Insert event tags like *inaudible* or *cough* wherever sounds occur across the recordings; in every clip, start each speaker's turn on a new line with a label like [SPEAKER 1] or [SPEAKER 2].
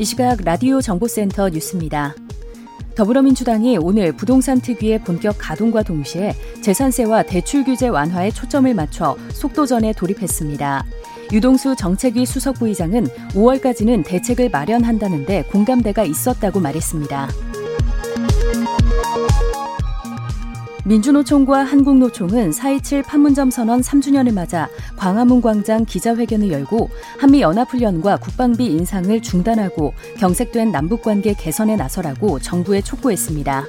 [SPEAKER 1] 이 시각 라디오 정보센터 뉴스입니다. 더불어민주당이 오늘 부동산 특위의 본격 가동과 동시에 재산세와 대출 규제 완화에 초점을 맞춰 속도전에 돌입했습니다. 유동수 정책위 수석부의장은 5월까지는 대책을 마련한다는데 공감대가 있었다고 말했습니다. 민주노총과 한국노총은 4.27 판문점 선언 3주년을 맞아 광화문 광장 기자회견을 열고 한미연합훈련과 국방비 인상을 중단하고 경색된 남북관계 개선에 나서라고 정부에 촉구했습니다.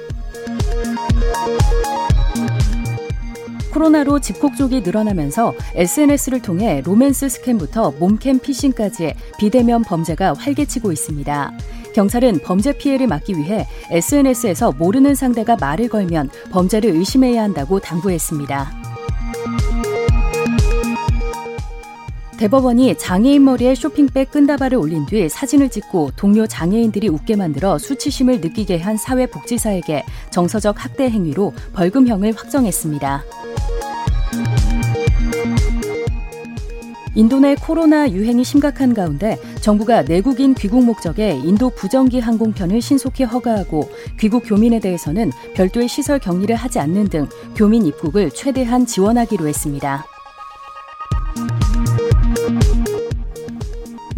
[SPEAKER 1] 코로나로 집콕 쪽이 늘어나면서 SNS를 통해 로맨스 스캠부터 몸캠 피싱까지의 비대면 범죄가 활개치고 있습니다. 경찰은 범죄 피해를 막기 위해 SNS에서 모르는 상대가 말을 걸면 범죄를 의심해야 한다고 당부했습니다. 대법원이 장애인 머리에 쇼핑백 끈다발을 올린 뒤 사진을 찍고 동료 장애인들이 웃게 만들어 수치심을 느끼게 한 사회복지사에게 정서적 학대 행위로 벌금형을 확정했습니다. 인도 내 코로나 유행이 심각한 가운데 정부가 내국인 귀국 목적의 인도 부정기 항공편을 신속히 허가하고 귀국 교민에 대해서는 별도의 시설 격리를 하지 않는 등 교민 입국을 최대한 지원하기로 했습니다.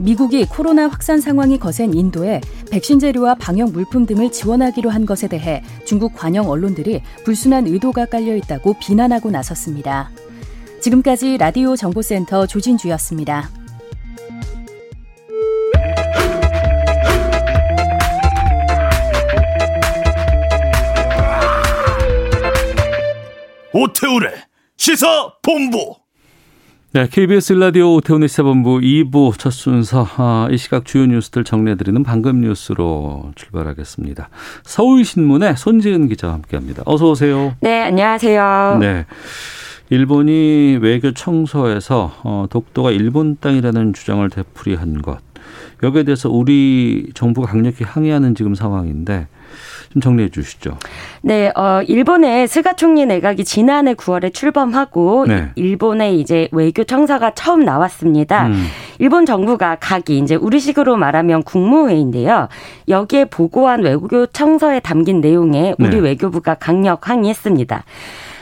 [SPEAKER 1] 미국이 코로나 확산 상황이 거센 인도에 백신 재료와 방역 물품 등을 지원하기로 한 것에 대해 중국 관영 언론들이 불순한 의도가 깔려 있다고 비난하고 나섰습니다. 지금까지 라디오 정보센터 조진주였습니다.
[SPEAKER 2] 오태우래 시사 본부.
[SPEAKER 3] 네, KBS 라디오 오태훈의 시사본부 2부 첫 순서 아, 이 시각 주요 뉴스들 정리해드리는 방금 뉴스로 출발하겠습니다. 서울신문의 손지은 기자와 함께합니다. 어서 오세요.
[SPEAKER 4] 네, 안녕하세요.
[SPEAKER 3] 네. 일본이 외교 청소에서 어, 독도가 일본 땅이라는 주장을 되풀이한 것 여기에 대해서 우리 정부가 강력히 항의하는 지금 상황인데 좀 정리해 주시죠.
[SPEAKER 4] 네, 어, 일본의 스가 총리 내각이 지난해 9월에 출범하고 네. 일본의 이제 외교 청사가 처음 나왔습니다. 음. 일본 정부가 각이 이제 우리식으로 말하면 국무회의인데요. 여기에 보고한 외교 청서에 담긴 내용에 우리 네. 외교부가 강력 항의했습니다.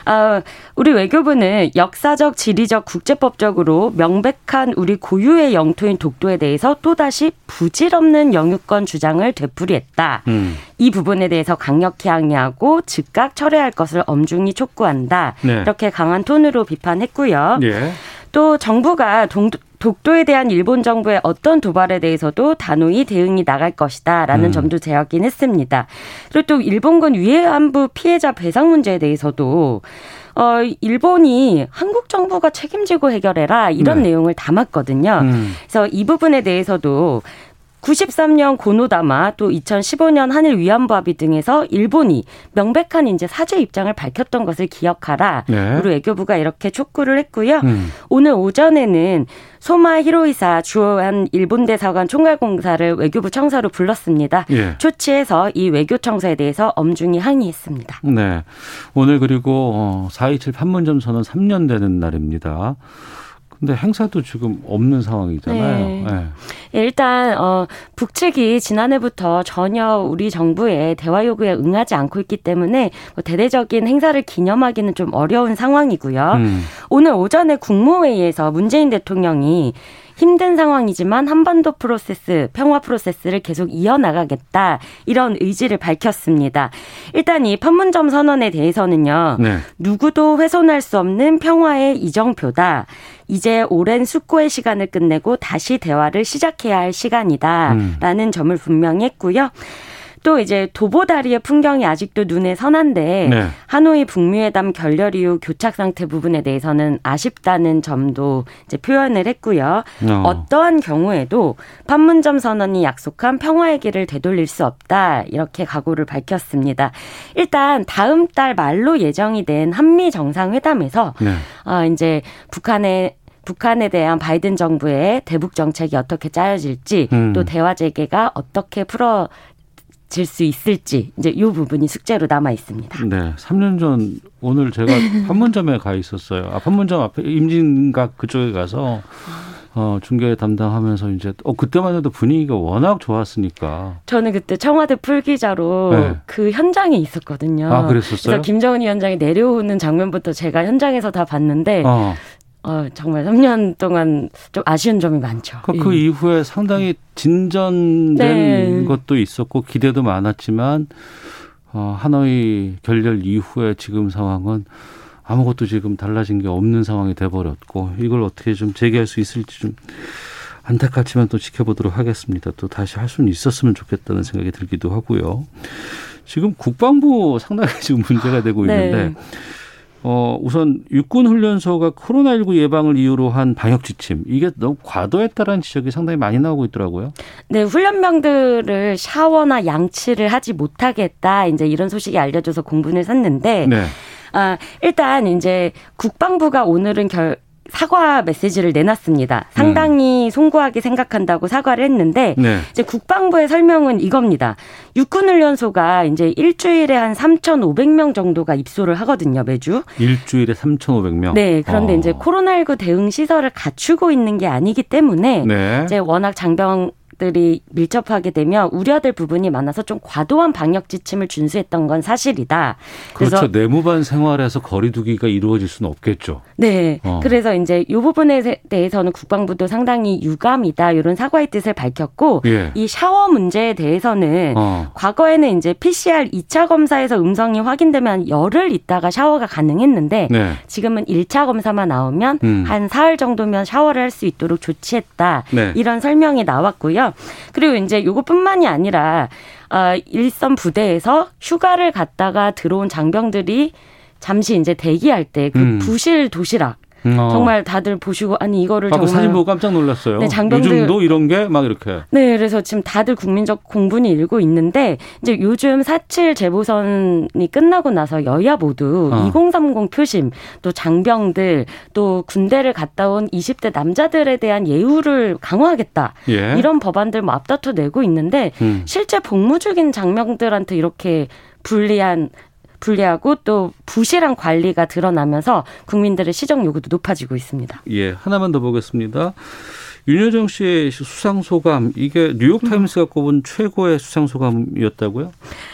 [SPEAKER 4] 어, 우리 외교부는 역사적, 지리적, 국제법적으로 명백한 우리 고유의 영토인 독도에 대해서 또다시 부질없는 영유권 주장을 되풀이했다. 음. 이 부분에 대해서 강력히 항의하고 즉각 철회할 것을 엄중히 촉구한다. 네. 이렇게 강한 톤으로 비판했고요. 예. 또 정부가 동, 독 도에 대한 일본 정부의 어떤 도발에 대해서도 단호히 대응이 나갈 것이다라는 음. 점도 제약긴 했습니다. 그리고 또 일본군 위해안부 피해자 배상 문제에 대해서도 어, 일본이 한국 정부가 책임지고 해결해라 이런 네. 내용을 담았거든요. 음. 그래서 이 부분에 대해서도 93년 고노다마 또 2015년 한일 위안부 합의 등에서 일본이 명백한 이제 사죄 입장을 밝혔던 것을 기억하라. 네. 우리 외교부가 이렇게 촉구를 했고요. 음. 오늘 오전에는 소마 히로이사 주한 일본 대사관 총괄공사를 외교부 청사로 불렀습니다. 예. 초치해서 이 외교 청사에 대해서 엄중히 항의했습니다.
[SPEAKER 3] 네. 오늘 그리고 4.27 어, 판문점 선언 3년 되는 날입니다. 근데 행사도 지금 없는 상황이잖아요. 네. 네.
[SPEAKER 4] 일단 어 북측이 지난해부터 전혀 우리 정부의 대화 요구에 응하지 않고 있기 때문에 뭐 대대적인 행사를 기념하기는 좀 어려운 상황이고요. 음. 오늘 오전에 국무회의에서 문재인 대통령이 힘든 상황이지만 한반도 프로세스, 평화 프로세스를 계속 이어나가겠다. 이런 의지를 밝혔습니다. 일단 이 판문점 선언에 대해서는요. 네. 누구도 훼손할 수 없는 평화의 이정표다. 이제 오랜 숙고의 시간을 끝내고 다시 대화를 시작해야 할 시간이다. 음. 라는 점을 분명히 했고요. 또 이제 도보다리의 풍경이 아직도 눈에 선한데 네. 하노이 북미회담 결렬 이후 교착 상태 부분에 대해서는 아쉽다는 점도 이제 표현을 했고요. 어. 떠한 경우에도 판문점 선언이 약속한 평화의 길을 되돌릴 수 없다 이렇게 각오를 밝혔습니다. 일단 다음 달 말로 예정이 된 한미 정상회담에서 네. 어, 이제 북한의 북한에 대한 바이든 정부의 대북 정책이 어떻게 짜여질지 음. 또 대화 재개가 어떻게 풀어 질 수 있을지 이제 이 부분이 숙제로 남아 있습니다.
[SPEAKER 3] 네, 3년 전 오늘 제가 *laughs* 판문점에 가 있었어요. 아, 판문점 앞에 임진각 그쪽에 가서 어, 중계 담당하면서 이제 어 그때만 해도 분위기가 워낙 좋았으니까.
[SPEAKER 4] 저는 그때 청와대 풀기자로 네. 그 현장에 있었거든요.
[SPEAKER 3] 아, 그랬었어요?
[SPEAKER 4] 그래서 김정은 위원장이 내려오는 장면부터 제가 현장에서 다 봤는데 어. 어, 정말 3년 동안 좀 아쉬운 점이 많죠.
[SPEAKER 3] 그, 그 예. 이후에 상당히 진전된 네. 것도 있었고 기대도 많았지만 어, 하노이 결렬 이후에 지금 상황은 아무것도 지금 달라진 게 없는 상황이 돼버렸고 이걸 어떻게 좀 재개할 수 있을지 좀 안타깝지만 또 지켜보도록 하겠습니다. 또 다시 할 수는 있었으면 좋겠다는 생각이 들기도 하고요. 지금 국방부 상당히 지금 문제가 되고 네. 있는데 어, 우선 육군 훈련소가 코로나19 예방을 이유로 한 방역 지침 이게 너무 과도했다라는 지적이 상당히 많이 나오고 있더라고요.
[SPEAKER 4] 네, 훈련병들을 샤워나 양치를 하지 못하겠다 이제 이런 소식이 알려져서 공분을 샀는데 네. 아, 일단 이제 국방부가 오늘은 결 사과 메시지를 내놨습니다. 상당히 음. 송구하게 생각한다고 사과를 했는데 네. 이제 국방부의 설명은 이겁니다. 육군훈련소가 이제 일주일에 한 3,500명 정도가 입소를 하거든요, 매주.
[SPEAKER 3] 일주일에 3,500명.
[SPEAKER 4] 네. 그런데 어. 이제 코로나19 대응 시설을 갖추고 있는 게 아니기 때문에 네. 이제 워낙 장병 들이 밀접하게 되면 우려될 부분이 많아서 좀 과도한 방역 지침을 준수했던 건 사실이다.
[SPEAKER 3] 그렇죠. 내무반 생활에서 거리두기가 이루어질 수는 없겠죠.
[SPEAKER 4] 네. 어. 그래서 이제 이 부분에 대해서는 국방부도 상당히 유감이다 이런 사과의 뜻을 밝혔고 예. 이 샤워 문제에 대해서는 어. 과거에는 이제 PCR 2차 검사에서 음성이 확인되면 열흘 있다가 샤워가 가능했는데 네. 지금은 1차 검사만 나오면 음. 한 사흘 정도면 샤워를 할 수 있도록 조치했다. 네. 이런 설명이 나왔고요. 그리고 이제 요것뿐만이 아니라 어, 일선 부대에서 휴가를 갔다가 들어온 장병들이 잠시 이제 대기할 때그 음. 부실 도시락 어. 정말 다들 보시고 아니 이거를
[SPEAKER 3] 정말 사진 보고 깜짝 놀랐어요. 네, 장병들 요즘도 이런 게 막 이렇게.
[SPEAKER 4] 네, 그래서 지금 다들 국민적 공분이 일고 있는데 이제 요즘 4.7 재보선이 끝나고 나서 여야 모두 어. 2030 표심 또 장병들 또 군대를 갔다 온 20대 남자들에 대한 예우를 강화하겠다. 예. 이런 법안들 뭐 앞다퉈 내고 있는데 음. 실제 복무 중인 장병들한테 이렇게 불리한 불리하고 또 부실한 관리가 드러나면서 국민들의 시정 요구도 높아지고 있습니다.
[SPEAKER 3] 예, 하나만 더 보겠습니다. 윤여정 씨의 수상 소감 이게 뉴욕 타임스가 꼽은 최고의 수상 소감이었다고요?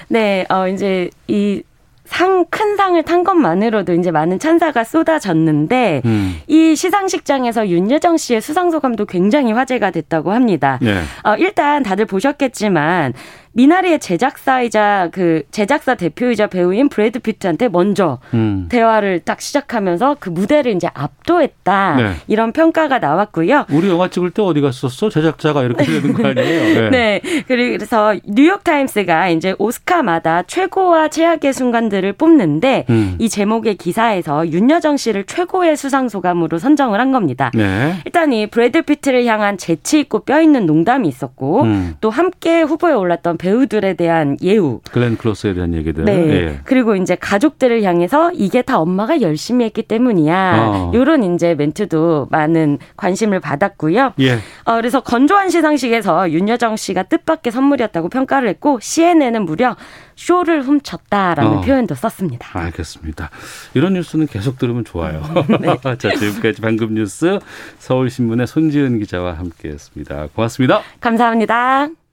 [SPEAKER 4] 네, 어 이제 이 상, 큰 상을 탄 것만으로도 이제 많은 찬사가 쏟아졌는데, 음. 이 시상식장에서 윤여정 씨의 수상소감도 굉장히 화제가 됐다고 합니다. 네. 어, 일단 다들 보셨겠지만, 미나리의 제작사이자 그 제작사 대표이자 배우인 브래드 피트한테 먼저 음. 대화를 딱 시작하면서 그 무대를 이제 압도했다 네. 이런 평가가 나왔고요.
[SPEAKER 3] 우리 영화 찍을 때 어디 갔었어? 제작자가 이렇게 *laughs* 되는 거 아니에요?
[SPEAKER 4] 네. 네. 그래서 뉴욕 타임스가 이제 오스카마다 최고와 최악의 순간들을 뽑는데 음. 이 제목의 기사에서 윤여정 씨를 최고의 수상 소감으로 선정을 한 겁니다. 네. 일단 이 브래드 피트를 향한 재치 있고 뼈 있는 농담이 있었고 음. 또 함께 후보에 올랐던 배우들에 대한 예우.
[SPEAKER 3] 글렌 클로스에 대한 얘기들.
[SPEAKER 4] 네. 예. 그리고 이제 가족들을 향해서 이게 다 엄마가 열심히 했기 때문이야. 어. 요런 이제 멘트도 많은 관심을 받았고요. 예. 어, 그래서 건조한 시상식에서 윤여정 씨가 뜻밖의 선물이었다고 평가를 했고 CNN은 무려 쇼를 훔쳤다라는 어. 표현도 썼습니다.
[SPEAKER 3] 알겠습니다. 이런 뉴스는 계속 들으면 좋아요. 네. *laughs* 자, 지금까지 방금 뉴스 서울신문의 손지은 기자와 함께했습니다. 고맙습니다.
[SPEAKER 4] 감사합니다.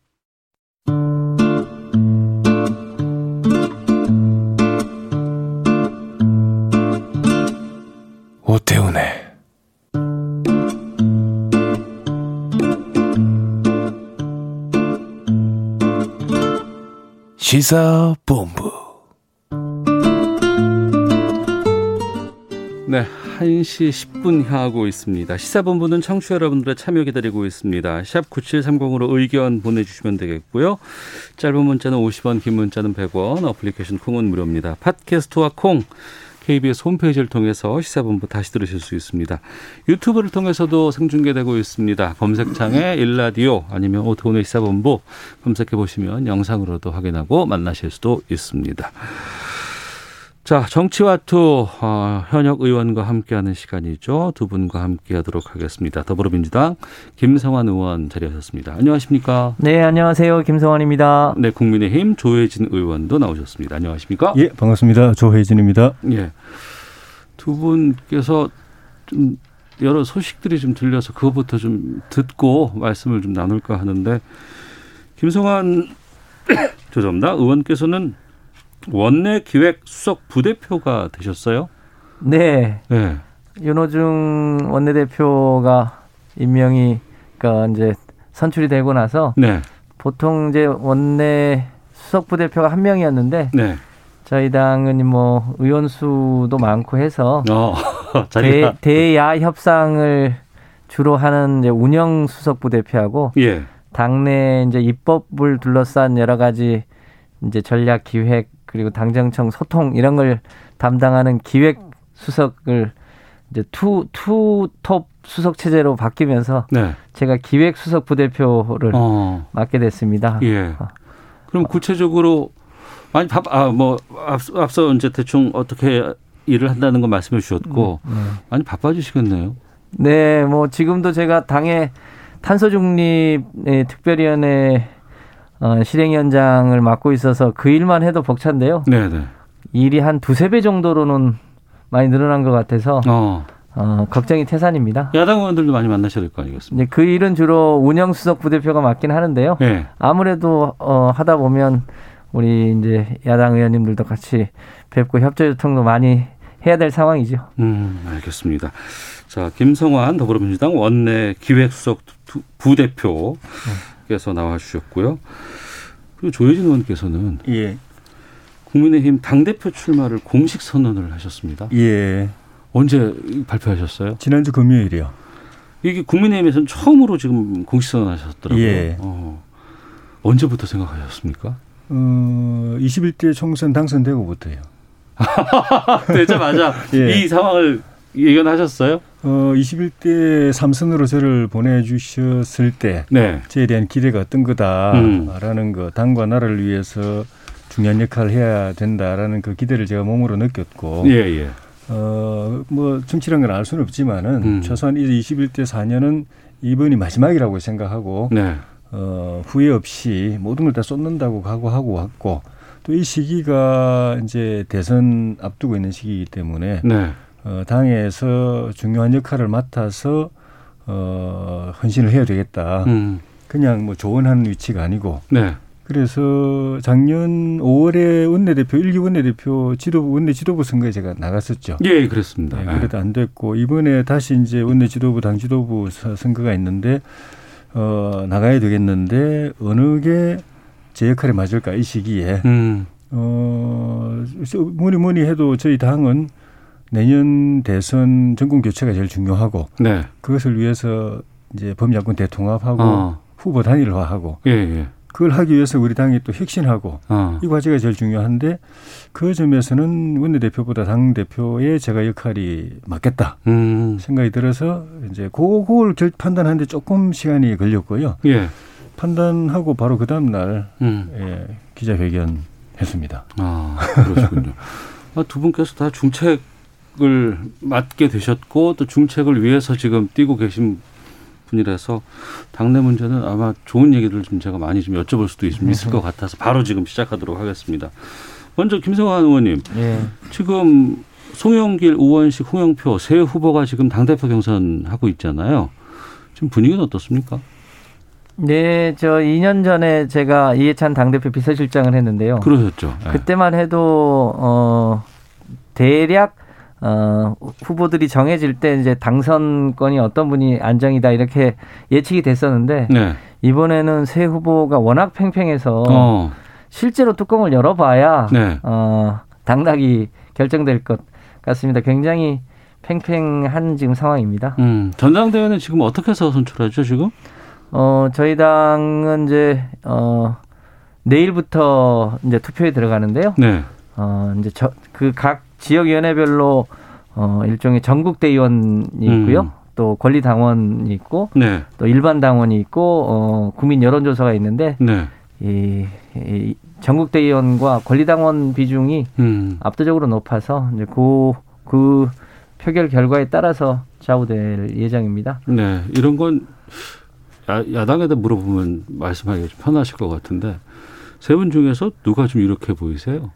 [SPEAKER 5] 오태훈의 시사본부
[SPEAKER 3] 네, 1시 10분 향하고 있습니다. 시사본부는 청취자 여러분들의 참여 기다리고 있습니다. 샵 9730으로 의견 보내주시면 되겠고요. 짧은 문자는 50원, 긴 문자는 100원, 어플리케이션 콩은 무료입니다. 팟캐스트와 콩, KBS 홈페이지를 통해서 시사본부 다시 들으실 수 있습니다. 유튜브를 통해서도 생중계되고 있습니다. 검색창에 일라디오 아니면 오토의 시사본부 검색해 보시면 영상으로도 확인하고 만나실 수도 있습니다. 자, 정치와투 어, 현역 의원과 함께하는 시간이죠. 두 분과 함께하도록 하겠습니다. 더불어민주당 김성환 의원 자리하셨습니다. 안녕하십니까?
[SPEAKER 6] 네, 안녕하세요. 김성환입니다.
[SPEAKER 3] 네, 국민의힘 조혜진 의원도 나오셨습니다. 안녕하십니까?
[SPEAKER 7] 예, 반갑습니다. 조혜진입니다.
[SPEAKER 3] 예, 두 분께서 좀 여러 소식들이 좀 들려서 그것부터 좀 듣고 말씀을 좀 나눌까 하는데 김성환 *coughs* 죄송합니다. 의원께서는 원내 기획 수석 부대표가 되셨어요?
[SPEAKER 6] 네. 네. 윤호중 원내대표가 임명이 그러니까 이제 선출이 되고 나서 네. 보통 이제 원내 수석 부대표가 한 명이었는데 네. 저희 당은 뭐 의원 수도 많고 해서 어, *laughs* 대, 대야 협상을 주로 하는 이제 운영 수석 부대표하고 예. 당내 이제 입법을 둘러싼 여러 가지 이제 전략 기획 그리고 당정청 소통 이런 걸 담당하는 기획 수석을 이제 투 투톱 수석 체제로 바뀌면서 네. 제가 기획 수석 부대표를 어. 맡게 됐습니다.
[SPEAKER 3] 예. 그럼 구체적으로 많이 밥아뭐 앞서, 앞서 이제 대충 어떻게 일을 한다는 거 말씀해 주셨고 네. 많이 바빠지시겠네요.
[SPEAKER 6] 네, 뭐 지금도 제가 당의 탄소 중립 특별위원회 어, 실행위원장을 맡고 있어서 그 일만 해도 벅찬데요. 네네. 일이 한 두세 배 정도로는 많이 늘어난 것 같아서 어. 어, 걱정이 태산입니다.
[SPEAKER 3] 야당 의원들도 많이 만나셔야 될 거 아니겠습니까?
[SPEAKER 6] 그 일은 주로 운영수석 부대표가 맡긴 하는데요. 네. 아무래도 어, 하다 보면 우리 이제 야당 의원님들도 같이 뵙고 협조 요청도 많이 해야 될 상황이죠.
[SPEAKER 3] 음, 알겠습니다. 자, 김성환 더불어민주당 원내 기획수석 부대표. 네. 께서 나와 주셨고요. 그리고 조혜진 의원께서는 예. 국민의힘 당대표 출마를 공식 선언을 하셨습니다.
[SPEAKER 7] 예.
[SPEAKER 3] 언제 발표하셨어요?
[SPEAKER 7] 지난주 금요일이요.
[SPEAKER 3] 이게 국민의힘에서는 처음으로 지금 공식 선언하셨더라고요. 예. 어. 언제부터 생각하셨습니까?
[SPEAKER 7] 어, 21대 총선 당선되고부터요. *laughs*
[SPEAKER 3] 되자마자 예. 이 상황을 예견하셨어요?
[SPEAKER 7] 어, 21대 삼선으로 저를 보내주셨을 때 네. 저에 대한 기대가 어떤 거다라는 음. 거 당과 나라를 위해서 중요한 역할을 해야 된다라는 그 기대를 제가 몸으로 느꼈고 예, 예. 어, 뭐 정치란 건 알 수는 없지만은 음. 최소한 이제 21대 4년은 이번이 마지막이라고 생각하고 네. 어, 후회 없이 모든 걸 다 쏟는다고 각오하고 왔고 또 이 시기가 이제 대선 앞두고 있는 시기이기 때문에 네. 어, 당에서 중요한 역할을 맡아서 어, 헌신을 해야 되겠다. 음. 그냥 뭐 조언하는 위치가 아니고. 네. 그래서 작년 5월에 원내대표 일기 원내대표 지도부 원내 지도부 선거에 제가 나갔었죠.
[SPEAKER 3] 예, 그렇습니다.
[SPEAKER 7] 네, 그래도 안 됐고 이번에 다시 이제 원내 지도부 당 지도부 선거가 있는데 어 나가야 되겠는데 어느 게 제 역할에 맞을까 이 시기에 음. 어 뭐니 뭐니 해도 저희 당은 내년 대선 정권 교체가 제일 중요하고 네. 그것을 위해서 이제 범야권 대통합하고 어. 후보 단일화하고 예, 예. 그걸 하기 위해서 우리 당이 또 혁신하고 어. 이 과제가 제일 중요한데 그 점에서는 원내대표보다 당 대표의 제가 역할이 맞겠다 음. 생각이 들어서 이제 그걸 결 판단하는데 조금 시간이 걸렸고요. 예. 판단하고 바로 그 다음 날 음. 예, 기자회견 했습니다.
[SPEAKER 3] 아 그러시군요. *laughs* 아, 두 분께서 다 중책 중책을 맡게 되셨고 또 중책을 위해서 지금 뛰고 계신 분이라서 당내 문제는 아마 좋은 얘기를 좀 제가 많이 좀 여쭤볼 수도 있, 있을 것 같아서 바로 지금 시작하도록 하겠습니다. 먼저 김성환 의원님, 예. 지금 송영길, 우원식, 홍영표 세 후보가 지금 당 대표 경선하고 있잖아요. 지금 분위기는 어떻습니까?
[SPEAKER 6] 네, 저 2년 전에 제가 이해찬 당대표 비서실장을 했는데요.
[SPEAKER 3] 그러셨죠.
[SPEAKER 6] 네. 그때만 해도 어 대략 어, 후보들이 정해질 때 이제 당선권이 어떤 분이 안정이다 이렇게 예측이 됐었는데 네. 이번에는 새 후보가 워낙 팽팽해서 어. 실제로 뚜껑을 열어봐야 네. 어, 당락이 결정될 것 같습니다. 굉장히 팽팽한 지금 상황입니다.
[SPEAKER 3] 음, 전당대회는 지금 어떻게 해서 선출하죠 지금?
[SPEAKER 6] 어 저희 당은 이제 어 내일부터 이제 투표에 들어가는데요. 네. 어 이제 그각 지역 위원회별로 어 일종의 전국 대의원이 있고요. 음. 또 권리 당원이 있고 네. 또 일반 당원이 있고 어 국민 여론조사가 있는데 네. 이, 이 전국 대의원과 권리 당원 비중이 음. 압도적으로 높아서 이제 그, 그 표결 결과에 따라서 좌우될 예정입니다.
[SPEAKER 3] 네, 이런 건 야, 당에다 물어보면 말씀하기가 좀 편하실 것 같은데 세 분 중에서 누가 좀 이렇게 보이세요?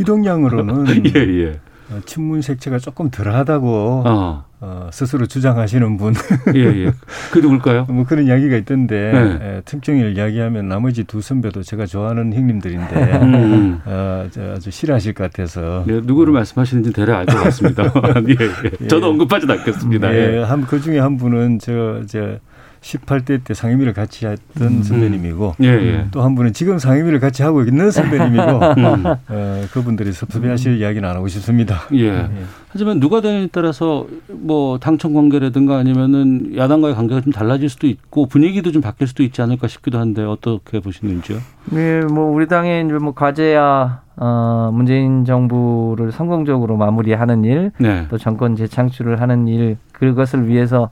[SPEAKER 7] 기동량으로는 *laughs* 예, 예. 어, 친문 색채가 조금 덜하다고 어. 어, 스스로 주장하시는 분. *laughs*
[SPEAKER 3] 예, 예. 그 누굴까요?
[SPEAKER 7] 뭐 그런 이야기가 있던데 네. 예, 특정인을 이야기하면 나머지 두 선배도 제가 좋아하는 형님들인데 *laughs* 음. 음. 어, 아주 싫어하실 것 같아서.
[SPEAKER 3] 네, 누구를 말씀하시는지 대략 알 것 같습니다. 예, 예. 저도 언급하지 않겠습니다.
[SPEAKER 7] 예, 예. 한, 그 중에 한 분은 저, 저 18대 때 상임위를 같이 했던 음. 선배님이고 예, 예. 또한 분은 지금 상임위를 같이 하고 있는 선배님이고 *laughs* 음. 어, 그분들이 섭섭해하실 음. 이야기는 안 하고 싶습니다.
[SPEAKER 3] 예. 예. 하지만 누가 되느냐에 따라서 뭐 당청 관계라든가 아니면은 야당과의 관계가 좀 달라질 수도 있고 분위기도 좀 바뀔 수도 있지 않을까 싶기도 한데 어떻게 보시는지요?
[SPEAKER 6] 네, 뭐 우리 당의 이제 뭐 과제야 어, 문재인 정부를 성공적으로 마무리하는 일, 네. 또 정권 재창출을 하는 일 그것을 위해서 어,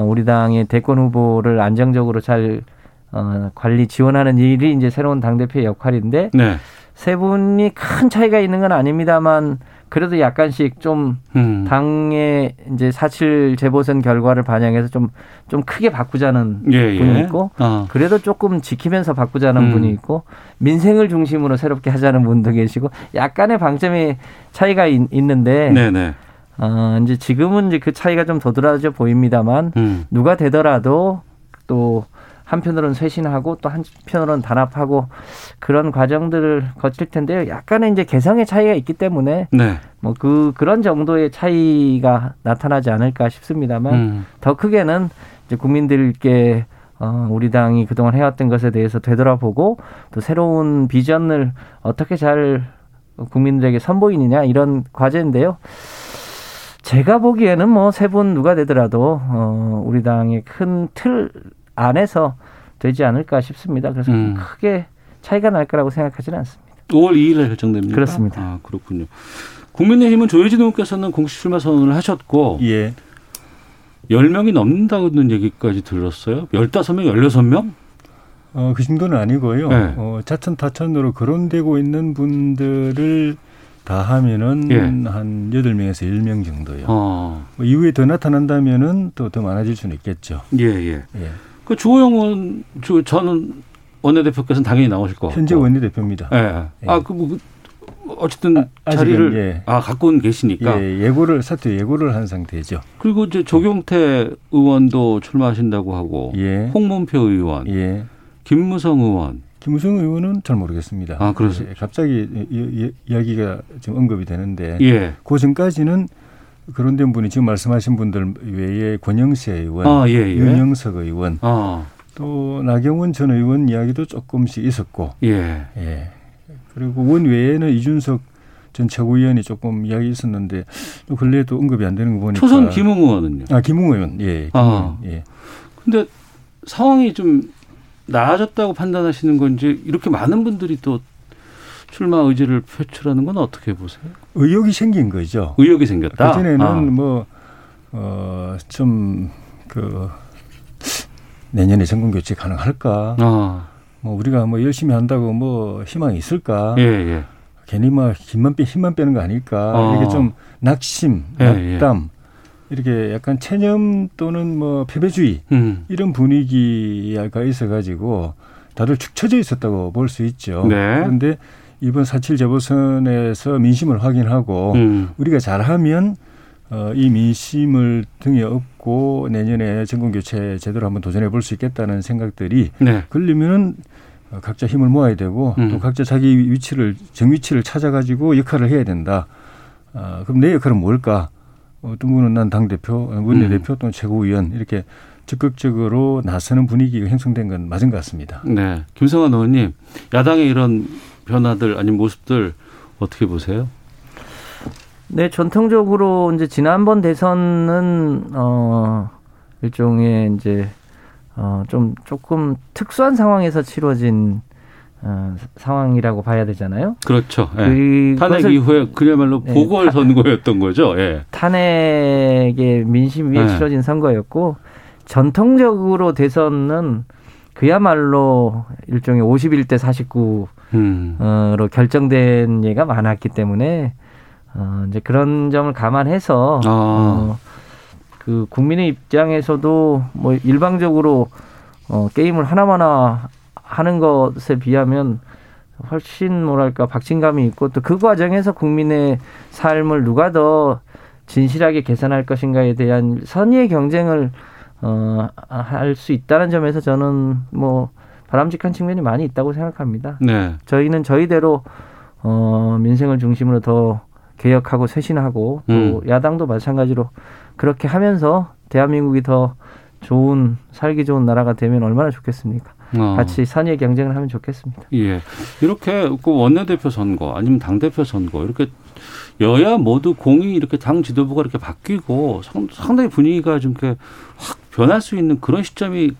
[SPEAKER 6] 우리 당의 대권 후보를 안정적으로 잘 어, 관리 지원하는 일이 이제 새로운 당 대표의 역할인데 네. 세 분이 큰 차이가 있는 건 아닙니다만 그래도 약간씩 좀 음. 당의 이제 사칠 재보선 결과를 반영해서 좀좀 크게 바꾸자는 예, 예. 분이 있고 어. 그래도 조금 지키면서 바꾸자는 음. 분이 있고 민생을 중심으로 새롭게 하자는 분도 계시고 약간의 방점의 차이가 있, 는데 어, 이제 지금은 이제 그 차이가 좀 도드라져 보입니다만 음. 누가 되더라도 또 한편으로는 쇄신하고 또 한편으로는 단합하고 그런 과정들을 거칠 텐데요. 약간의 이제 개성의 차이가 있기 때문에 네. 뭐그 그런 정도의 차이가 나타나지 않을까 싶습니다만 음. 더 크게는 이제 국민들께 어, 우리 당이 그동안 해왔던 것에 대해서 되돌아보고 또 새로운 비전을 어떻게 잘 국민들에게 선보이느냐 이런 과제인데요. 제가 보기에는 뭐 세 분 누가 되더라도 어 우리 당의 큰 틀 안에서 되지 않을까 싶습니다. 그래서 음. 크게 차이가 날 거라고 생각하지는 않습니다.
[SPEAKER 3] 5월 2일에 결정됩니다.
[SPEAKER 6] 그렇습니다.
[SPEAKER 3] 아, 그렇군요. 국민의힘은 조혜진 의원께서는 공식 출마 선언을 하셨고 예. 10명이 넘는다는 얘기까지 들었어요. 15명, 16명?
[SPEAKER 7] 어, 그 정도는 아니고요. 네. 어, 자천 타천으로 거론되고 있는 분들을 다 하면은 예. 한 여덟 명에서 일명 정도요. 어. 뭐 이후에 더 나타난다면은 또 더 많아질 수는 있겠죠.
[SPEAKER 3] 예, 예. 예. 그 주호영 의원, 저는 원내대표께서는 당연히 나오실 거
[SPEAKER 7] 현재 원내대표입니다.
[SPEAKER 3] 예. 예. 아, 그, 뭐, 그 어쨌든 아, 자리를 예. 아 갖고 계시니까
[SPEAKER 7] 예, 예고를 사퇴 예고를 한 상태죠.
[SPEAKER 3] 그리고 이제 조경태 의원도 출마하신다고 하고 예. 홍문표 의원, 예. 김무성 의원,
[SPEAKER 7] 김우성 의원은 잘 모르겠습니다.
[SPEAKER 3] 아, 그래서 예,
[SPEAKER 7] 갑자기 이야기가 지금 언급이 되는데 예. 그 전까지는 그런 된 분이 지금 말씀하신 분들 외에 권영세 의원, 아, 예, 예. 윤영석 의원, 아. 또 나경원 전 의원 이야기도 조금씩 있었고, 예. 예. 그리고 원 외에는 이준석 전 최고위원이 조금 이야기 있었는데 또 근래에도 언급이 안 되는 거 보니까
[SPEAKER 3] 초선 김웅 의원은요?
[SPEAKER 7] 아 김웅 의원, 예. 김웅 아. 예.
[SPEAKER 3] 근데 상황이 좀 나아졌다고 판단하시는 건지 이렇게 많은 분들이 또 출마 의지를 표출하는 건 어떻게 보세요?
[SPEAKER 7] 의욕이 생긴 거죠.
[SPEAKER 3] 의욕이 생겼다.
[SPEAKER 7] 그전에는 아. 뭐, 어, 좀, 그, 내년에 정권 교체 가능할까? 아. 뭐, 우리가 뭐 열심히 한다고 뭐 희망이 있을까? 예, 예. 괜히 막 힘만 빼, 힘만 빼는 거 아닐까? 아. 이게 좀 낙심, 예, 낙담, 예. 이렇게 약간 체념 또는 뭐 패배주의 음. 이런 분위기가 있어가지고 다들 축 처져 있었다고 볼 수 있죠. 네. 그런데 이번 사칠 재보선에서 민심을 확인하고 음. 우리가 잘하면 어, 이 민심을 등에 업고 내년에 정권 교체 제대로 한번 도전해 볼 수 있겠다는 생각들이 네. 그러려면은 각자 힘을 모아야 되고 음. 또 각자 자기 위치를 정위치를 찾아가지고 역할을 해야 된다. 아, 그럼 내 역할은 뭘까? 어떤 분은 난 당 대표, 원내 대표 음. 또는 최고위원 이렇게 적극적으로 나서는 분위기가 형성된 건 맞은 것 같습니다.
[SPEAKER 3] 네. 김성환 의원님, 야당의 이런 변화들 아닌 모습들 어떻게 보세요?
[SPEAKER 6] 네, 전통적으로 이제 지난번 대선은 어 일종의 이제 어좀 조금 특수한 상황에서 치러진 어, 상황이라고 봐야 되잖아요.
[SPEAKER 3] 그렇죠. 예. 탄핵 이후에 그야말로 예, 보궐 선거였던 거죠. 예.
[SPEAKER 6] 탄핵의 민심 위에 예. 치러진 선거였고 전통적으로 대선은 그야말로 일종의 51대 49로 음. 결정된 예가 많았기 때문에 어, 이제 그런 점을 감안해서 아. 어, 그 국민의 입장에서도 뭐 일방적으로 어, 게임을 하나마나 하는 것에 비하면 훨씬 뭐랄까 박진감이 있고 또 그 과정에서 국민의 삶을 누가 더 진실하게 개선할 것인가에 대한 선의의 경쟁을 어, 할 수 있다는 점에서 저는 뭐 바람직한 측면이 많이 있다고 생각합니다. 네. 저희는 저희대로 어, 민생을 중심으로 더 개혁하고 쇄신하고 또 음. 야당도 마찬가지로 그렇게 하면서 대한민국이 더 좋은 살기 좋은 나라가 되면 얼마나 좋겠습니까? 어. 같이 선의 경쟁을 하면 좋겠습니다.
[SPEAKER 3] 예. 이렇게 그 원내대표 선거 아니면 당대표 선거 이렇게 여야 모두 공이 이렇게 당 지도부가 이렇게 바뀌고 상당히 분위기가 좀 이렇게 확 변할 수 있는 그런 시점이